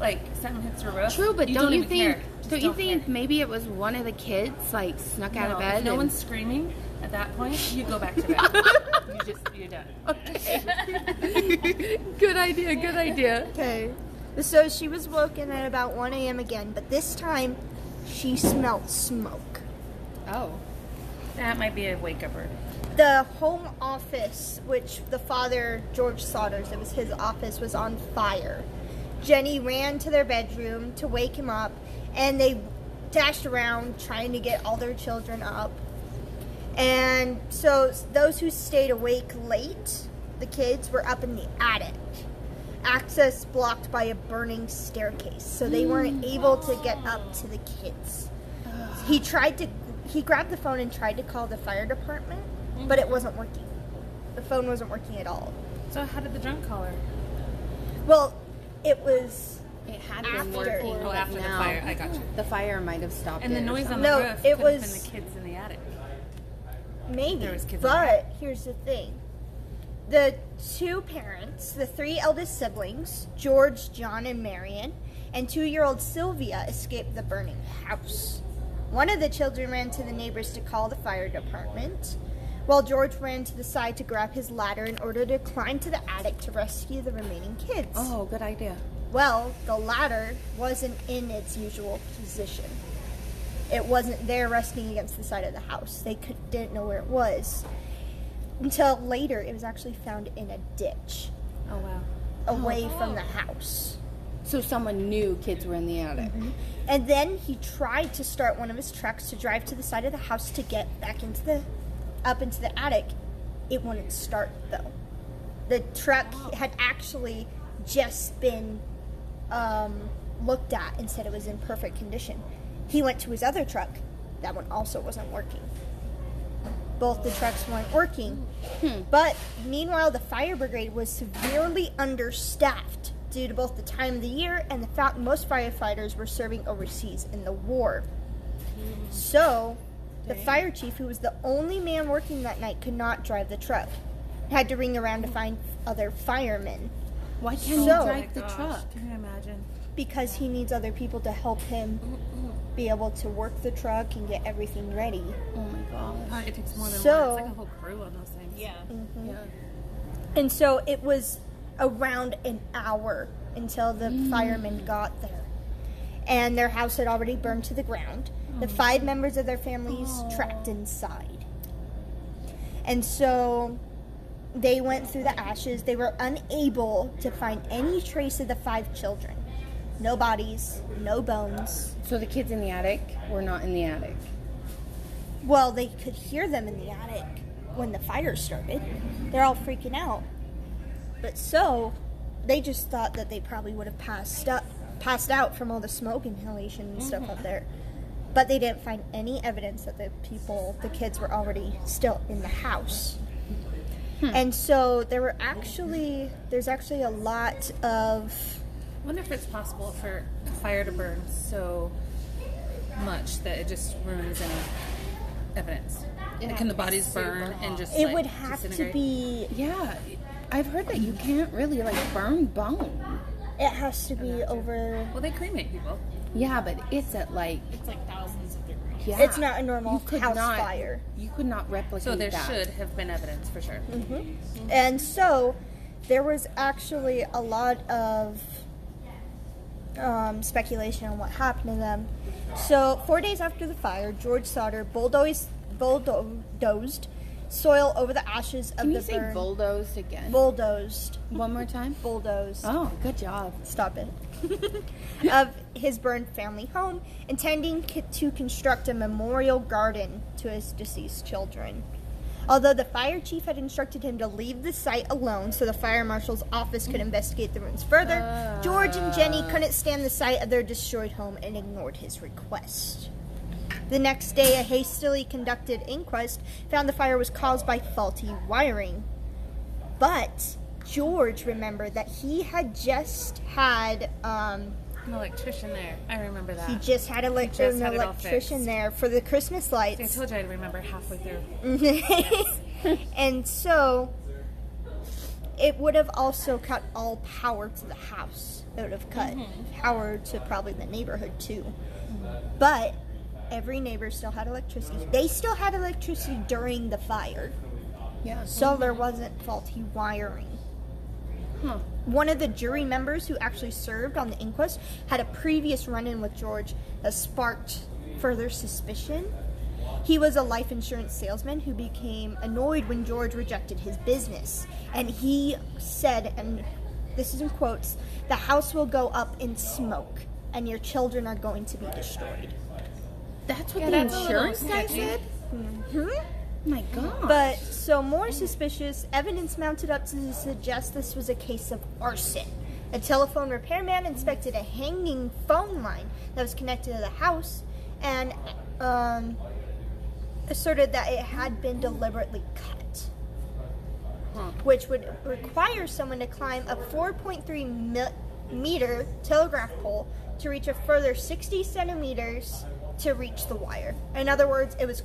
Like something hits her roof. True, but you don't, don't you even think? care. Just Don't you think care. maybe it was one of the kids like snuck out of bed? No and- one's screaming at that point, you go back to bed. you just you're done. Okay. good idea. Good idea. Okay. So she was woken at about 1 a.m. again, but this time she smelled smoke. Oh. That might be a wake upper. The home office, which the father, George Saunders, it was his office, was on fire. Jenny ran to their bedroom to wake him up, and they dashed around trying to get all their children up. And so those who stayed awake late, the kids, were up in the attic. Access blocked by a burning staircase, so they weren't hmm. able to get up to the kids. He tried to he grabbed the phone and tried to call the fire department, but it mm-hmm. wasn't working. The phone wasn't working at all. So how did the drunk call her? Well, it was It had After. been working. Oh, but after the fire. I got you. The fire might have stopped And the it or noise on something. the No, roof it was- been the kids in the attic. Maybe. There was kids in but here's the thing. The two parents, the three eldest siblings, George, John, and Marion, and two year old Sylvia escaped the burning house. One of the children ran to the neighbors to call the fire department, while George ran to the side to grab his ladder in order to climb to the attic to rescue the remaining kids. Oh, good idea. Well, the ladder wasn't in its usual position. It wasn't there resting against the side of the house. They could, didn't know where it was. Until later, it was actually found in a ditch Oh wow. away from the house. So someone knew kids were in the attic. And then he tried to start one of his trucks to drive to the side of the house to get back into the up into the attic. It wouldn't start though. The truck had actually just been um, looked at and said it was in perfect condition. He went to his other truck. That one also wasn't working. Both the trucks weren't working. Hmm. But meanwhile, the fire brigade was severely understaffed due to both the time of the year and the fact most firefighters were serving overseas in the war. So, the fire chief, who was the only man working that night, could not drive the truck. Had to ring around to hmm. find other firemen Why can't So- you drive oh the Gosh, truck? Can you imagine? because he needs other people to help him be able to work the truck and get everything ready. Oh my gosh. It takes more than So- one. It's like a whole crew on those things. Yeah. Mm-hmm. Yeah. And so it was around an hour until the mm. firemen got there. And their house had already burned to the ground. The oh. five members of their families oh. trapped inside. And so they went through the ashes. They were unable to find any trace of the five children. No bodies, no bones. So the kids in the attic were not in the attic. Well, they could hear them in the attic when the fire started. They're all freaking out. But so, they just thought that they probably would have passed up, passed out from all the smoke inhalation and stuff up mm-hmm. there. But they didn't find any evidence that the people, the kids, were already still in the house. Hmm. And so there were actually, there's actually a lot of wonder if it's possible for a fire to burn so much that it just ruins any evidence. Like, can the bodies burn and just it like, would have to disintegrate? be Yeah, I've heard that you can't really like burn bone. it has to be over Well, they cremate people. Yeah, but it's at like It's like thousands of degrees. yeah. it's not a normal You could house not, fire You could not replicate that. So there that. should have been evidence for sure. Mm-hmm. And so there was actually a lot of um, speculation on what happened to them. So, four days after the fire, George Sodder bulldozed, bulldozed soil over the ashes of Can the you say bulldozed again? bulldozed. One more time. Bulldozed. Oh, good job. Stop it. of his burned family home, intending to construct a memorial garden to his deceased children. Although the fire chief had instructed him to leave the site alone so the fire marshal's office could investigate the ruins further, George and Jenny couldn't stand the sight of their destroyed home and ignored his request. The next day, a hastily conducted inquest found the fire was caused by faulty wiring. But George remembered that he had just had um, An electrician there. I remember that. he just had a, just an had electrician there for the Christmas See, I told you I'd remember halfway through. and so it would have also cut all power to the house. It would have cut mm-hmm. power to probably the neighborhood too. But every neighbor still had electricity. They still had electricity during the fire. Yeah. So there wasn't faulty wiring. Huh. One of the jury members who actually served on the inquest had a previous run in with George that sparked further suspicion. He was a life insurance salesman who became annoyed when George rejected his business. And he said, and this is in quotes, the house will go up in smoke and your children are going to be destroyed. That's what Yeah, the that's insurance guy sketchy. said. Hmm? My God. But so more suspicious evidence mounted up to suggest this was a case of arson. A telephone repairman inspected a hanging phone line that was connected to the house, and um, asserted that it had been deliberately cut, which would require someone to climb a 4.3 mi- meter telegraph pole to reach a further 60 centimeters to reach the wire. In other words, it was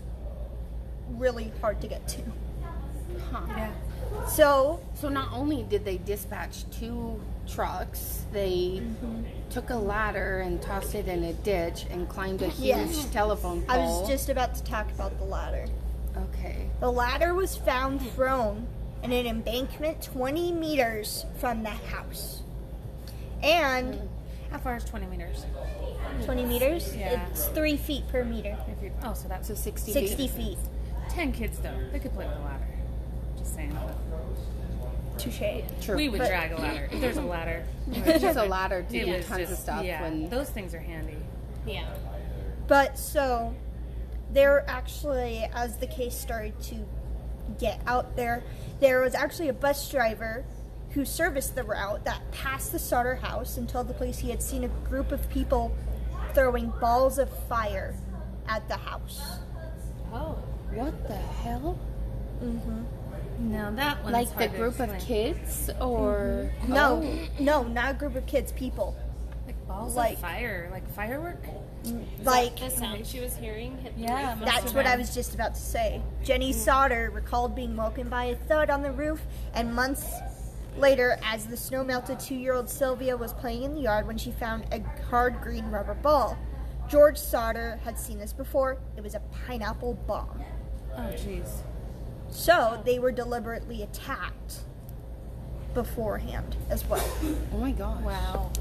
really hard to get to. Huh. Yeah. So, So not only did they dispatch two trucks, they mm-hmm. took a ladder and tossed it in a ditch and climbed a huge Yes. telephone pole. I was just about to talk about the ladder. okay. The ladder was found thrown in an embankment 20 meters from the house. And mm. How far is 20 meters? 20 meters? Yeah. It's 3 feet per meter. Oh, so that's So 60, 60 feet. feet. 10 kids, though. They could play with a ladder. Just saying. Touche. True. We would But- drag a ladder. If there's a ladder. there's a ladder to It do was tons of just- stuff. Yeah, When those things are handy. Yeah. But so, there actually, as the case started to get out there, there was actually a bus driver who serviced the route that passed the Sodder house and told the police he had seen a group of people throwing balls of fire at the house. Oh. What the hell? Mm-hmm. No, that one's like the group of kids, or mm-hmm. No, Oh. no, not a group of kids, people. Like balls like- of fire, like firework. Mm, like, The sound she was hearing hit Yeah, roof. That's what I was just about to say. Jenny mm. Sodder recalled being woken by a thud on the roof, and months later, as the snow melted, two year old Sylvia was playing in the yard when she found a hard green rubber ball. George Sodder had seen this before. It was a pineapple bomb. Oh, jeez. So they were deliberately attacked beforehand as well. oh my god! Wow.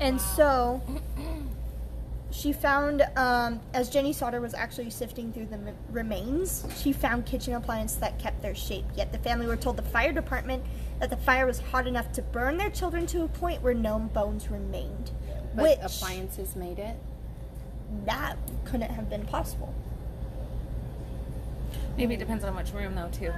And so she found, um, as Jenny Sodder was actually sifting through the m- remains, she found kitchen appliances that kept their shape. Yet the family were told the fire department that the fire was hot enough to burn their children to a point where no bones remained. But which appliances made it. that couldn't have been possible. Maybe it depends on which room, though, too.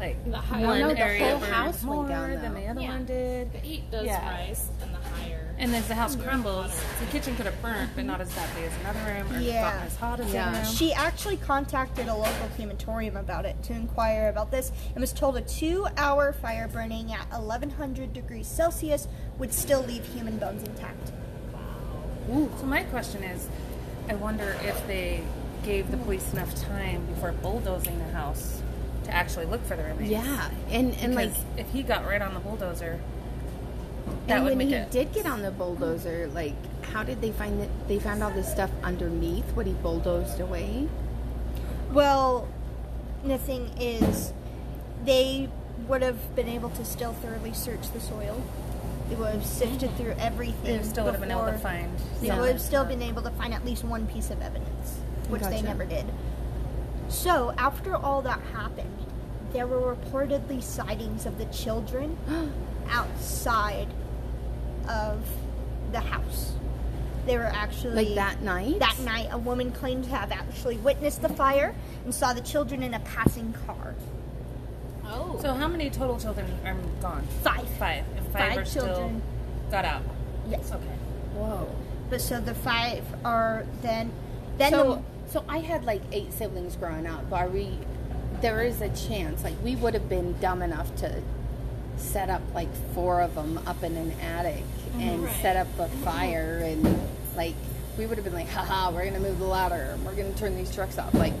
Like The higher- one No, the area whole burned house went more down, than the other Yeah. one did. The heat does Yeah. rise and the higher. And as the house crumbles, the kitchen could have burnt, but not as badly as another room, or Yeah. not as hot as Yeah. the room. She actually contacted a local crematorium about it to inquire about this and was told a two hour fire burning at 1100 degrees Celsius would still leave human bones intact. Wow. Ooh. So my question is, I wonder if they gave the police enough time before bulldozing the house to actually look for the remains. Yeah, and and like if he got right on the bulldozer, that and would when make he it. did get on the bulldozer, like how did they find that They found all this stuff underneath what he bulldozed away. Well, the thing is, they would have been able to still thoroughly search the soil. They would have sifted mm-hmm. through everything. They still would have been able to find. They some would have still been able to find at least one piece of evidence, which they never did. So, after all that happened, there were reportedly sightings of the children outside of the house. They were actually Like that night? That night, a woman claimed to have actually witnessed the fire and saw the children in a passing car. Oh. So how many total children are gone? Five. Five. And five, Five are still children. got out. Yes. Okay. Whoa. But so the five are then then so so I had like eight siblings growing up. Are we? There is a chance. Like we would have been dumb enough to set up like four of them up in an attic mm-hmm. and Right. set up a mm-hmm. fire and like we would have been like, haha, we're gonna move the ladder. and We're gonna turn these trucks off. Like,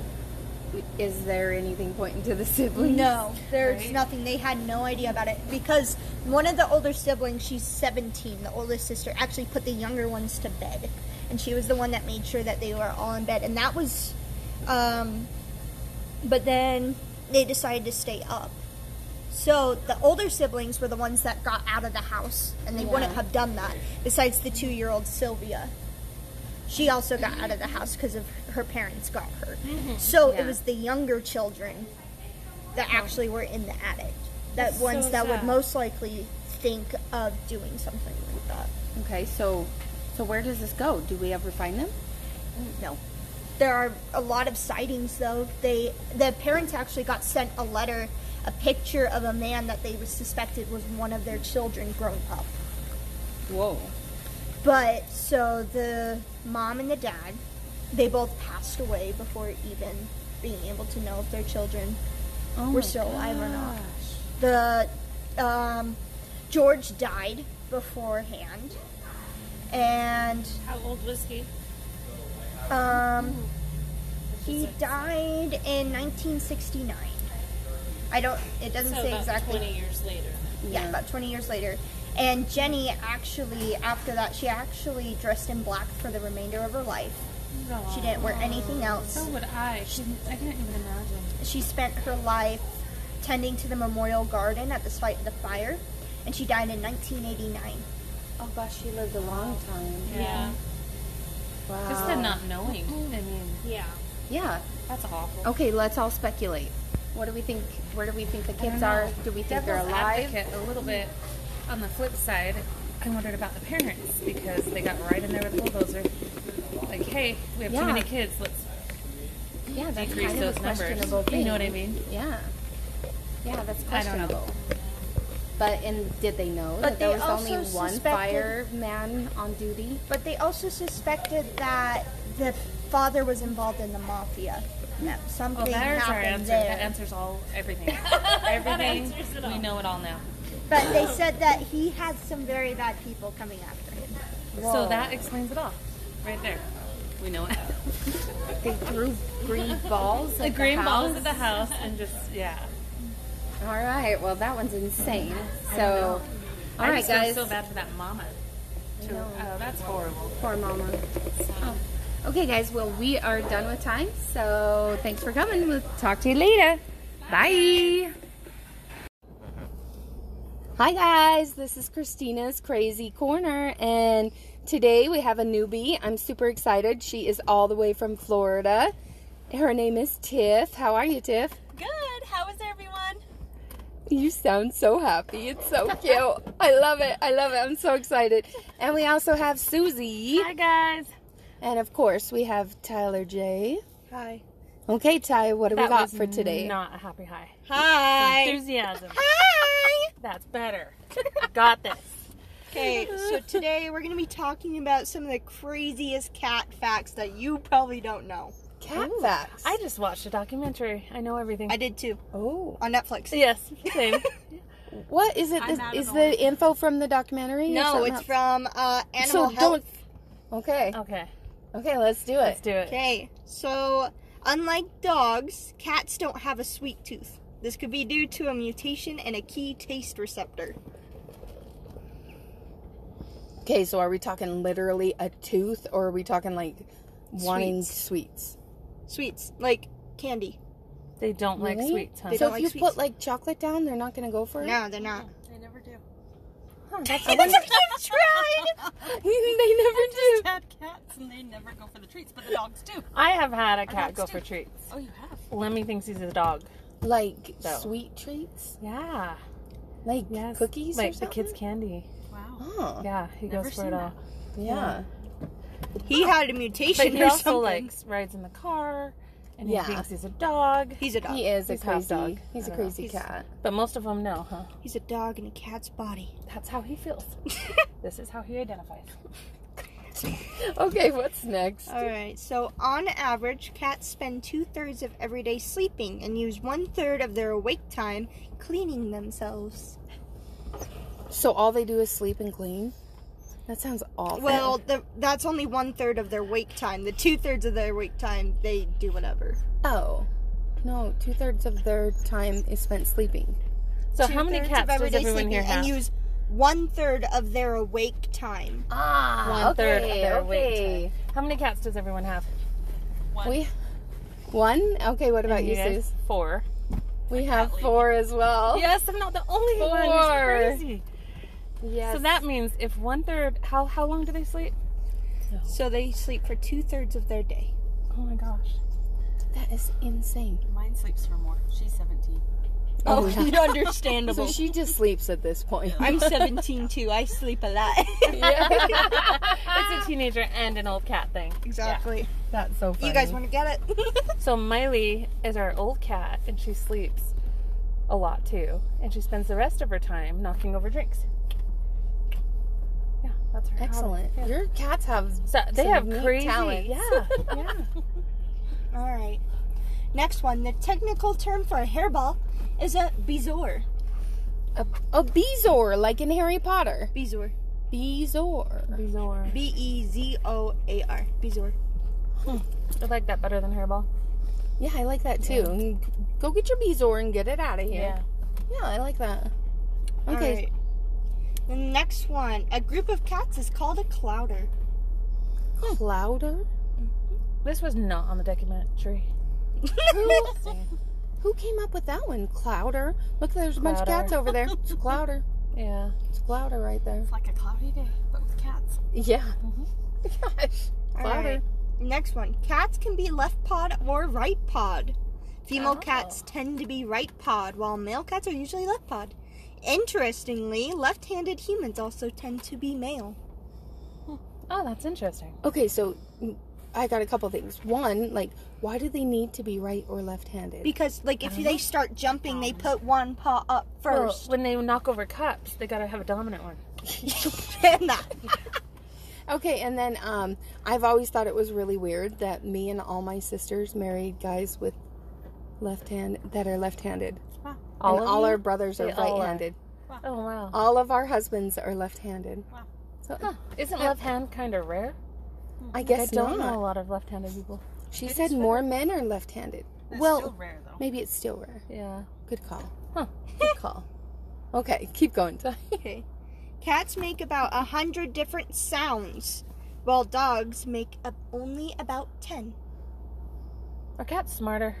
is there anything pointing to the siblings? No, there's Right. nothing. They had no idea about it because one of the older siblings, she's 17, the oldest sister, actually put the younger ones to bed. And she was the one that made sure that they were all in bed. And that was, um, but then they decided to stay up. So the older siblings were the ones that got out of the house, and they wouldn't have done that, besides the two year old Sylvia. She also got out of the house because of her parents got hurt. So Yeah. it was the younger children that actually were in the attic. That That's ones so that would most likely think of doing something like that. Okay, so so where does this go? Do we ever find them? No. There are a lot of sightings though. They the parents actually got sent a letter, a picture of a man that they suspected was one of their children grown up. Whoa. But so the mom and the dad they both passed away before even being able to know if their children Oh were still alive or not. gosh. The um, George died beforehand, and How old was he? um, he died in 1969. I don't. It doesn't So say about exactly. 20 years later. Yeah, about 20 years later. And Jenny actually, after that, she actually dressed in black for the remainder of her life. She didn't wear anything else. So would I. She, I can't even imagine. She spent her life tending to the memorial garden at the site of the fire, and she died in 1989. Oh gosh, she lived a long time. Yeah. Wow. Just the not knowing. I mean, Yeah. Yeah. that's awful. Okay, let's all speculate. What do we think? Where do we think the kids are? Do we think they're alive? Advocate a little bit. On the flip side, I wondered about the parents because they got right in there with the bulldozer. Like, hey, we have Yeah. too many kids. Let's Yeah, that's decrease kind of those a numbers. questionable thing. You know what I mean? Yeah. Yeah, that's I don't know. Questionable. But and did they know But that there they was only one fireman on duty? But they also suspected that the father was involved in the mafia. That Well, something there's our answer. there. That answers all everything. everything. all. We know it all now. But they said that he had some very bad people coming after him. So that explains it all, right there. We know it. They threw green balls the green the balls at the house and just yeah. All right. Well, that one's insane. So, all I right, just feel guys. so bad for that mama. Too. Oh, that's horrible. Poor mama. Oh. Okay, guys. Well, we are done with time. So, thanks for coming. We'll talk to you later. Bye. Hi, guys. This is Christina's Crazy Corner, and today we have a newbie. I'm super excited. She is all the way from Florida. Her name is Tiff. How are you, Tiff? Good. How is? You sound so happy. It's so cute. I love it. I love it. I'm so excited. And we also have Susie. Hi guys. And of course, we have Tyler J. Hi. Okay, Ty, what do we That got was for today? Not a happy high. Hi. Enthusiasm. Hi. That's better. Got this. Okay, so today we're going to be talking about some of the craziest cat facts that you probably don't know. Cat facts. I just watched a documentary. I know everything. I did too. Oh. On Netflix. Yes, same. What is it? I'm This, out of is the the info from the documentary? No, it's else? from uh, So Animal Health. don't. Okay. okay, Okay, let's do it. let's do it. Okay, so unlike dogs, cats don't have a sweet tooth. This could be due to a mutation in a key taste receptor. Okay, so are we talking literally a tooth, or are we talking like wanting sweets? Sweets, like candy. They don't like sweets, huh? They so don't if like you sweets. put like chocolate down, they're not gonna go for it. No, they're not. They never do. Huh, that's I wonder- tried. they never do. I've just had cats and they never go for the treats, but the dogs do. I have had a cat go do. for treats. Oh, you have? Lemmy thinks he's a dog. Like So. sweet treats, Yeah. like Yes. cookies, Like or the kids' candy. Wow. Oh, Yeah, he Never goes for it all. yeah. He had a mutation But he or also something. like rides in the car, and he Yeah. thinks he's a dog. He's a dog. He is a He's half crazy. dog. He's I a don't know. crazy He's- cat. But most of them know, huh? He's a dog in a cat's body. That's how he feels. this is how he identifies. Okay, what's next? All right. So, on average, cats spend two thirds of every day sleeping and use one third of their awake time cleaning themselves. So all they do is sleep and clean. That sounds awful. Well, the, that's only one third of their wake time. The two thirds of their wake time, they do whatever. oh, no, two thirds of their time is spent sleeping. So how many cats of does everyday everyone here have? And use one third of their awake time. Ah, One third of their okay. weight. How many cats does everyone have? We one. Okay, what about And you, guys? Sus? Four. We have four as well. Yes, I'm not the only one. Four. Crazy. Yes. So that means if one third, how how long do they sleep? So they sleep for two thirds of their day. Oh my gosh. that is insane. Mine sleeps for more. She's 17. Oh, oh. yeah. understandable. So she just sleeps at this point. I'm 17 too. I sleep a lot. it's a teenager and an old cat thing. exactly. That's so funny. You guys want to get it? So Miley is our old cat, and she sleeps a lot too, and she spends the rest of her time knocking over drinks. Yeah. That's her. Excellent. Yeah. Your cats have So they some have neat crazy. talents. Yeah, yeah. All right. Next one. The technical term for a hairball is a bezoar. A, a bezoar, like in Harry Potter. Bezoar. Bezoar. Bezoar. B E Z O A R. Bezoar. Hmm. I like that better than hairball. Yeah, I like that too. And Go get your bezoar and get it out of here. Yeah. Yeah, I like that. Okay. right. The next one. A group of cats is called a clowder. Clowder? This was not on the documentary. Who, who came up with that one? Clowder. Look, there's a bunch of cats over there. It's a Clowder. Yeah. It's a Clowder right there. It's like a cloudy day, but with cats. Yeah. Mm-hmm. Gosh. Clowder. right. Next one. Cats can be left pod or right pod. Female Oh. cats tend to be right pod, while male cats are usually left pod. Interestingly, left handed humans also tend to be male. Oh, that's interesting. Okay, so mm, I got a couple things. One, like, why do they need to be right or left-handed? Because, like, if they start jumping, they put one paw up Well, first. when they knock over cups, they gotta have a dominant one. And that. Okay, and then um, I've always thought it was really weird that me and all my sisters married guys with left hand that are left-handed, All and of all you? our brothers are They all are. right-handed. Oh wow. All of our husbands are left-handed. Wow. So Huh. Isn't left hand kind of rare? Hmm. I Like, guess I don't not. know a lot of left-handed people. She It said more men are left-handed. That's well, still rare though. maybe it's still rare. Yeah. Good call. Huh. Good call. Okay, keep going. Okay. Cats make about a hundred different sounds, while dogs make up only about ten. Are cats smarter?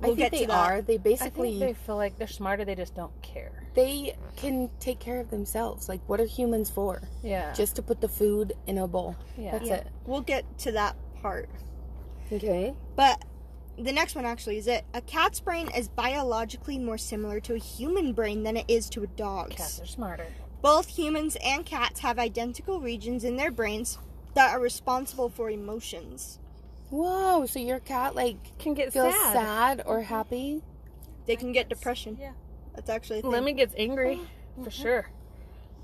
We'll I get think to they that. are. They I basically think they feel like they're smarter. They just don't care. they can take care of themselves. Like, what are humans for? Yeah. Just to put the food in a bowl. Yeah. That's Yeah, it. we'll get to that part. Okay. But the next one actually is it. A cat's brain is biologically more similar to a human brain than it is to a dog's. cats are smarter. Both humans and cats have identical regions in their brains that are responsible for emotions. Whoa. So your cat like Can get feels sad. sad, or mm-hmm. happy? They can get depression. Yeah. That's actually a thing. Lemmy gets angry oh, for mm-hmm. sure.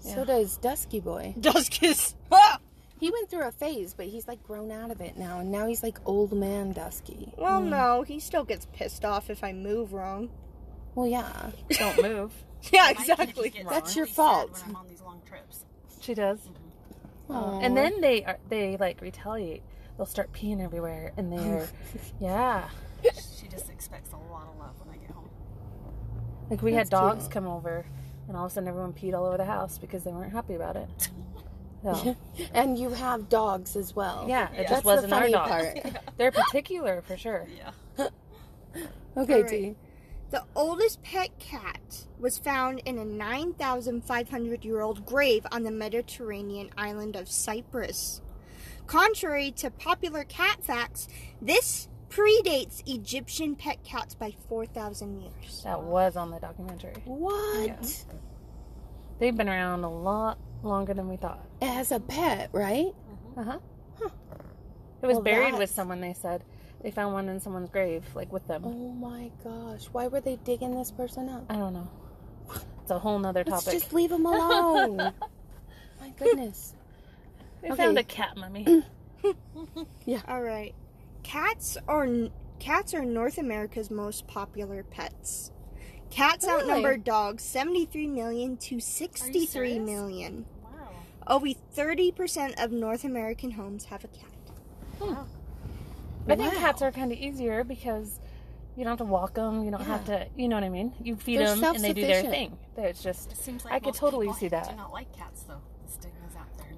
So does Dusky Boy. Dusk is. Ah! He went through a phase, but he's like grown out of it now, and now he's like old man Dusky. Well, mm. no, he still gets pissed off if I move wrong. Well, yeah. Don't move. Yeah, exactly. just gets That's your fault. When I'm on these long trips. She does. Mm-hmm. Aw. And then they are they like retaliate. They'll start peeing everywhere, and oh. they're yeah. She just expects a lot of love when I get home. Like we had dogs cute. come over, and all of a sudden everyone peed all over the house because they weren't happy about it. So, and you have dogs as well. yeah, it That's just wasn't the our funny dogs. part. They're particular for sure. Yeah. Okay, All right. T. The oldest pet cat was found in a 9,500 year old grave on the Mediterranean island of Cyprus. Contrary to popular cat facts, this predates Egyptian pet cats by 4,000 years. That was on the documentary. What? They've been around a lot longer than we thought. As a pet, right? Uh huh. It was Well, buried that's- with someone. They said they found one in someone's grave, like with them. Oh my gosh. Why were they digging this person up? I don't know. It's a whole nother Let's topic. just leave them alone. my goodness. They Okay. found a cat mummy. Yeah. All right. Cats are cats are North America's most popular pets. Cats Really? outnumber dogs 73 million to 63 serious? million. Wow. Over 30% of North American homes have a cat. Hmm. Wow. I think Wow. cats are kind of easier because you don't have to walk them. You don't have to, you know what I mean? You feed They're them and they do their thing. It's just, It seems like I could totally see that. Do not like cats though.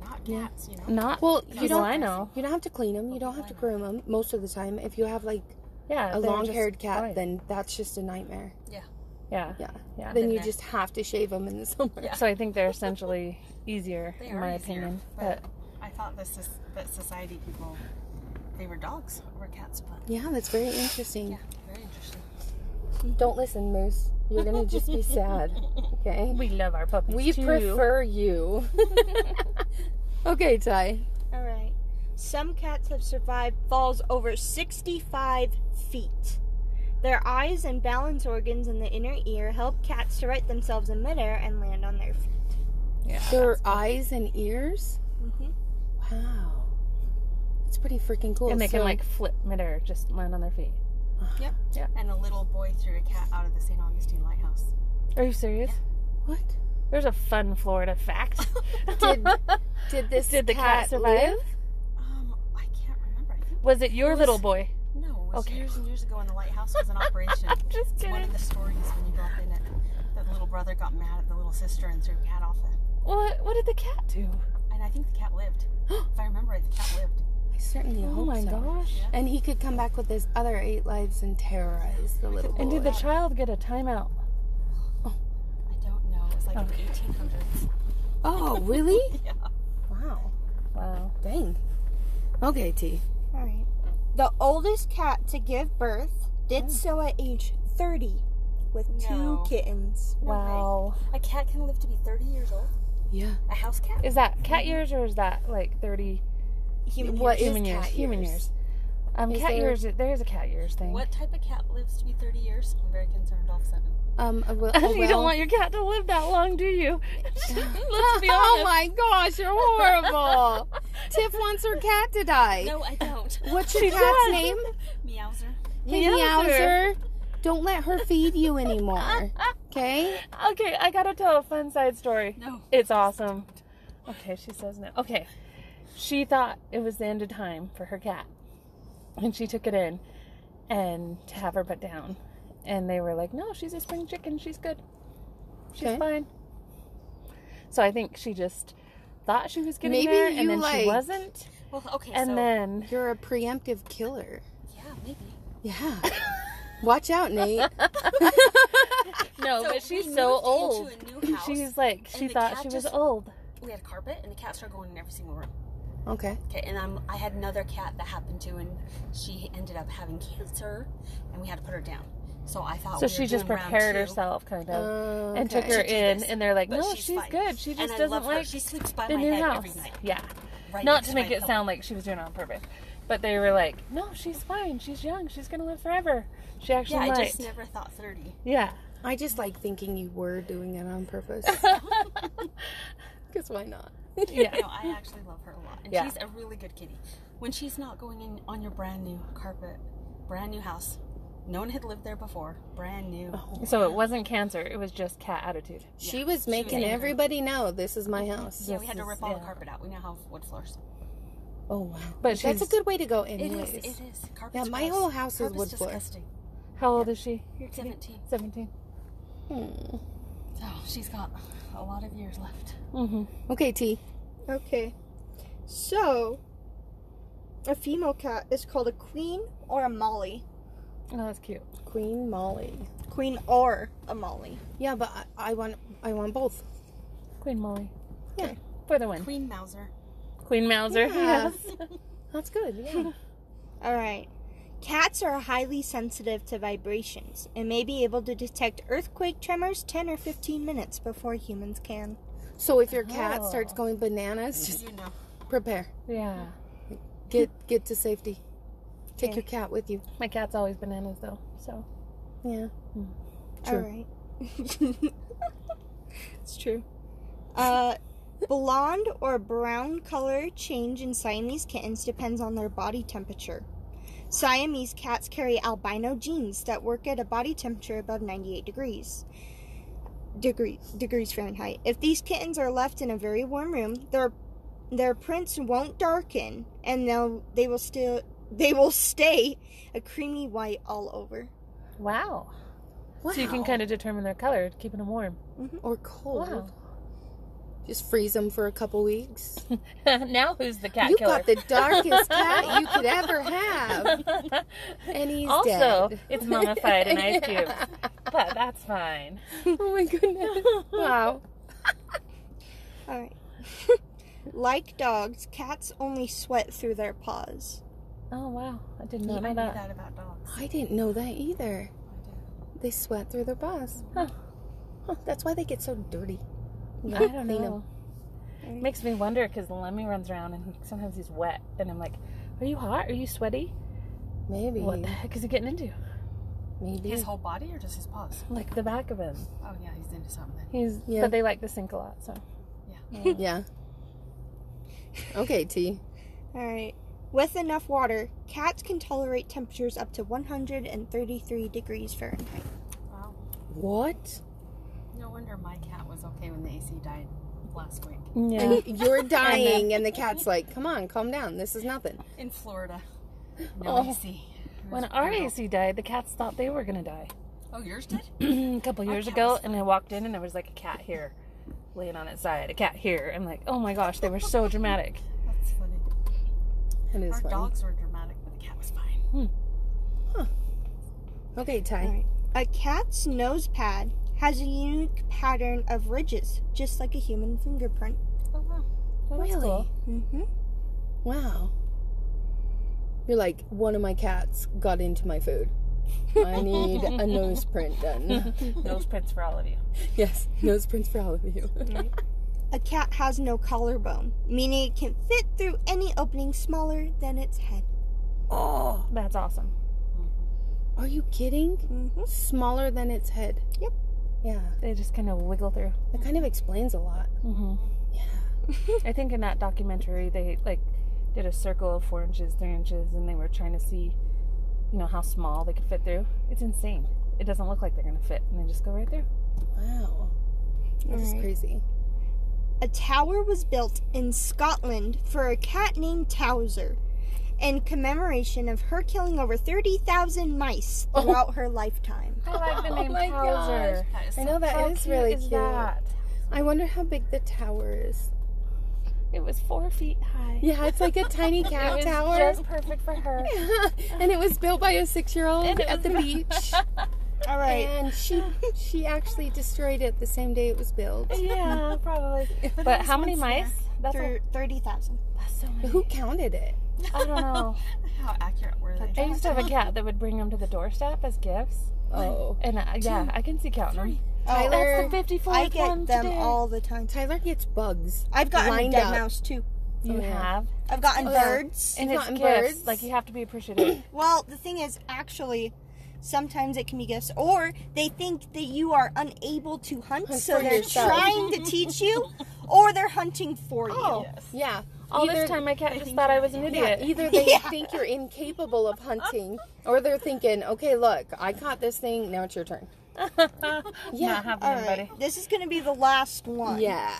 The stigma's out there. Not Yeah. you know. not Well, you don't. I know. You don't have to clean them. You don't have to groom them most of the time. If you have like Yeah, a long-haired cat, fine. then that's just a nightmare. Yeah. yeah, Yeah. yeah. Then you there. just have to shave them in the summer. Yeah. So I think they're essentially easier, They in my easier, opinion. but But I thought this is that society people they were dogs or cats, but Yeah, that's very interesting. yeah, very interesting. Don't listen, Moose. You're gonna just be sad. Okay. we love our puppies We too. prefer you. okay, Ty. All right. Some cats have survived falls over 65 feet. Their eyes and balance organs in the inner ear help cats to right themselves in midair and land on their feet. Yeah. Their eyes and ears. Mhm. Wow, it's pretty freaking cool. And they can like flip midair, just land on their feet. Yep. Yeah. And a little boy threw a cat out of the St. Augustine Lighthouse. Are you serious? what? There's a fun Florida fact. Did did this Did the cat, survive? live? Um, I can't remember. I Was it your was- little boy? no, it was Okay. years and years ago when the lighthouse was in operation. Just It's one of the stories when you go up in it. That the little brother got mad at the little sister and threw a cat off it. What? What did the cat do? And I think the cat lived. if I remember right, the cat lived. I certainly Oh hope my so. gosh! And he could come back with his other eight lives and terrorize the little boy. And did the child get a timeout? I don't know. It was like Okay. in the 1800s. oh, really? Yeah. Wow. Wow. Dang. Okay, T. All right. The oldest cat to give birth did so at age 30 with No. two kittens. Wow. A cat can live to be 30 years old. Yeah. A house cat? Is that cat years or is that like thirty Human What years. is human years? cat Human years? years. Um, Is cat there- years. There's a cat years thing. What type of cat lives to be 30 years? I'm very concerned all of a sudden. Um, a, a you well- don't want your cat to live that long, do you? Let's be Oh my gosh, you're horrible. Tiff wants her cat to die. No, I don't. What's your She cat's does. name? Meowser. Hey, Meowser. Meowser. Don't let her feed you anymore. Okay? Okay, I gotta tell a fun side story. No. It's awesome. Okay, she says no. Okay. She thought it was the end of time for her cat. And she took it in and to have her put down. And they were like, no, she's a spring chicken. She's good. She's Okay. fine. So I think she just thought she was getting Maybe there you, and then like- she wasn't. Well, okay, And so. then You're a preemptive killer. yeah, maybe. Yeah. Watch out, Nate. no, So but she's so old. into a new house, She's like she thought she was just- old. We had a carpet, and the cat started going in every single room. Okay. Okay, and I'm, I had another cat that happened to, and she ended up having cancer, and we had to put her down. So I thought So we she were just doing prepared herself, kind of, Oh, and took her in, this, and they're like, but "No, she's she's, good. She And just I doesn't love her. like She sleeps by the my new head house." every night. Yeah, Right not to to make it pillow. sound like she was doing it on purpose, but they were like, "No, she's fine. She's young. She's gonna live forever. She actually Yeah, I just never thought 30. Yeah, I just like thinking you were doing it on purpose. Because why not? yeah. No, I actually love her a lot. And Yeah. she's a really good kitty. When she's not going in on your brand new carpet, brand new house, no one had lived there before, brand new. So it wasn't cancer; it was just cat attitude. She was making angry. everybody know this is my house. Yeah, we had to rip is- all the carpet out. We now have wood floors. Oh wow. But that's a good way to go It anyways. is. It is. Carpet's Yeah, my gross. whole house is wood floor. disgusting. How old is she? Your kitty? 17. Seventeen. Hmm. So she's got a lot of years left. Mm-hmm. Okay, T. Okay. So, a female cat is called a queen or a molly. Oh, that's cute. Queen Molly. Queen or a molly. Yeah, but I, I want I want both. Queen Molly. Yeah. For the win. Queen Meowser. Queen Meowser. Yeah. Yes. That's good. Yeah. All right. Cats are highly sensitive to vibrations and may be able to detect earthquake tremors 10 or 15 minutes before humans can. so if your cat Oh. starts going bananas, just You know. prepare. yeah. Get get to safety. Take Okay. your cat with you. My cat's always bananas though. So Yeah. All right. it's true. Uh, blonde or brown color change in Siamese kittens depends on their body temperature. Siamese cats carry albino genes that work at a body temperature above 98 degrees. Degree, degrees Fahrenheit. If these kittens are left in a very warm room, their their prints won't darken, and they'll they will still they will stay a creamy white all over. wow. Wow. So you can kind of determine their color, keeping them warm. Mm-hmm. or cold. Wow. Just freeze them for a couple weeks. now who's the cat you killer? got the darkest cat you could ever have, and he's also, dead. it's mummified in ice cubes, but that's fine. oh my goodness! Wow. All right. like dogs, cats only sweat through their paws. Oh wow, I did I not know knew that. that about dogs. I didn't know that either. I did. They sweat through their paws. Huh. Huh, that's why they get so dirty. You I don't clean 'em. know. Makes me wonder because Lemmy runs around and sometimes he's wet, and I'm like, "Are you hot? Are you sweaty? Maybe. What the heck is he getting into? Maybe. His whole body or just his paws? Like the back of him. Oh yeah, he's into something. He's Yeah. but they like to sink a lot, so Yeah. yeah. Okay, T. All right. With enough water, cats can tolerate temperatures up to 133 degrees Fahrenheit. Wow. What? No wonder my cat was okay when the AC died last week. And you're dying, and the cat's like, "Come on, calm down. This is nothing." In Florida. No Oh. AC. When our AC died, the cats thought they were gonna die. Oh, yours did? a couple years ago, and I walked in, and there was like a cat here, laying on its side, a cat here. I'm like, oh my gosh, they were so dramatic. That's funny. It is Our funny. dogs were dramatic, but the cat was fine. Hmm. Huh. Okay, Ty. All right. A cat's nose pad has a unique pattern of ridges, just like a human fingerprint. Oh, wow. Well, Really? cool. Mm-hmm. Wow. You're like one of my cats got into my food. I need a nose print done. Nose prints for all of you. yes, nose prints for all of you. A cat has no collarbone, meaning it can fit through any opening smaller than its head. oh, That's awesome. are you kidding? Mm-hmm. Smaller than its head. Yep. Yeah, They just kind of wiggle through. that kind of explains a lot. hmm Yeah. I think in that documentary they like did a circle of four inches, three inches, and they were trying to see, you know, how small they could fit through. It's insane. It doesn't look like they're gonna fit, and they just go right through. Wow, that is Alright. crazy. A tower was built in Scotland for a cat named Towser in commemoration of her killing over 30,000 mice throughout her lifetime. I like the Oh name my Towser. That is I know that How is cute really is cute. that? I wonder how big the tower is. It was four feet high. Yeah, it's like a tiny It cat was tower. just perfect for her. and it was built by a six-year-old at the beach. All right. And she she actually destroyed it the same day it was built. yeah, probably. But how many mice? That's, a, Thir- 30,000. that's so many. Who counted it? I don't know. How accurate were they? I used to have a cat that would bring them to the doorstep as gifts. Oh, And uh, yeah, I can see counting them. Tyler. That's the 54th I get one them today. all the time. Tyler gets bugs. I've gotten a dead up. mouse too. You Oh, yeah. have. I've gotten Oh, birds. And You've it's gotten gifts. birds? Like you have to be appreciative. Well, the thing is, actually, sometimes it can be gifts, or they think that you are unable to hunt, Hunt so they're yourself. trying to teach you, or they're hunting for you. Oh, yeah. All Either- this time, my cat just thought I was an Yeah, idiot. either they Yeah. think you're incapable of hunting, or they're thinking, okay, look, I caught this thing, now it's your turn. Yeah. Not happening, All right, buddy. this is going to be the last one. Yeah.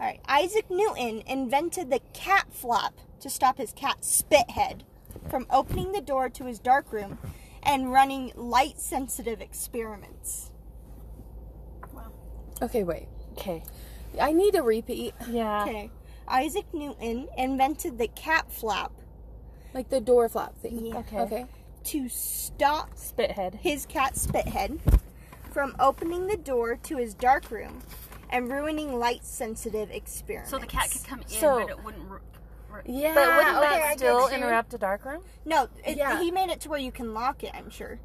All right, Isaac Newton invented the cat flap to stop his cat Spithead from opening the door to his dark room and running light sensitive experiments. Okay, wait. Okay. I need a repeat. Yeah. Okay. Isaac Newton invented the cat flap Like the door flap thing. Yeah. Okay. Okay. to stop Spithead. his cat Spithead from opening the door to his dark room and ruining light sensitive experiments. So the cat could come in, So- but it wouldn't. ru- ru- Yeah. But wouldn't okay, that I still interrupt a dark room? No, it, Yeah. he made it to where you can lock it, I'm sure.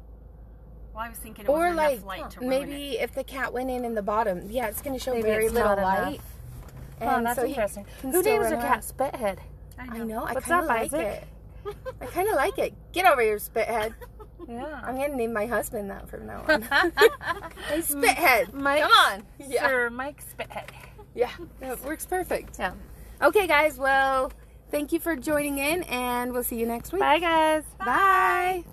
Well, I was thinking it Or wasn't like enough light to ruin maybe if the cat went in in the bottom, yeah, it's going to show Maybe very little light. Oh, that's so interesting. can Who still names run their cat Spithead? it. I I know. know. I kind of like Isaac? it. I kind of like it. Get over here, spithead. Yeah. I'm gonna name my husband that from now on. hey, spithead. Mike, Come on. Yeah. Sir Mike Spithead. Yeah. That works perfect. Yeah. Okay, guys. Well, thank you for joining in, and we'll see you next week. Bye, guys. Bye.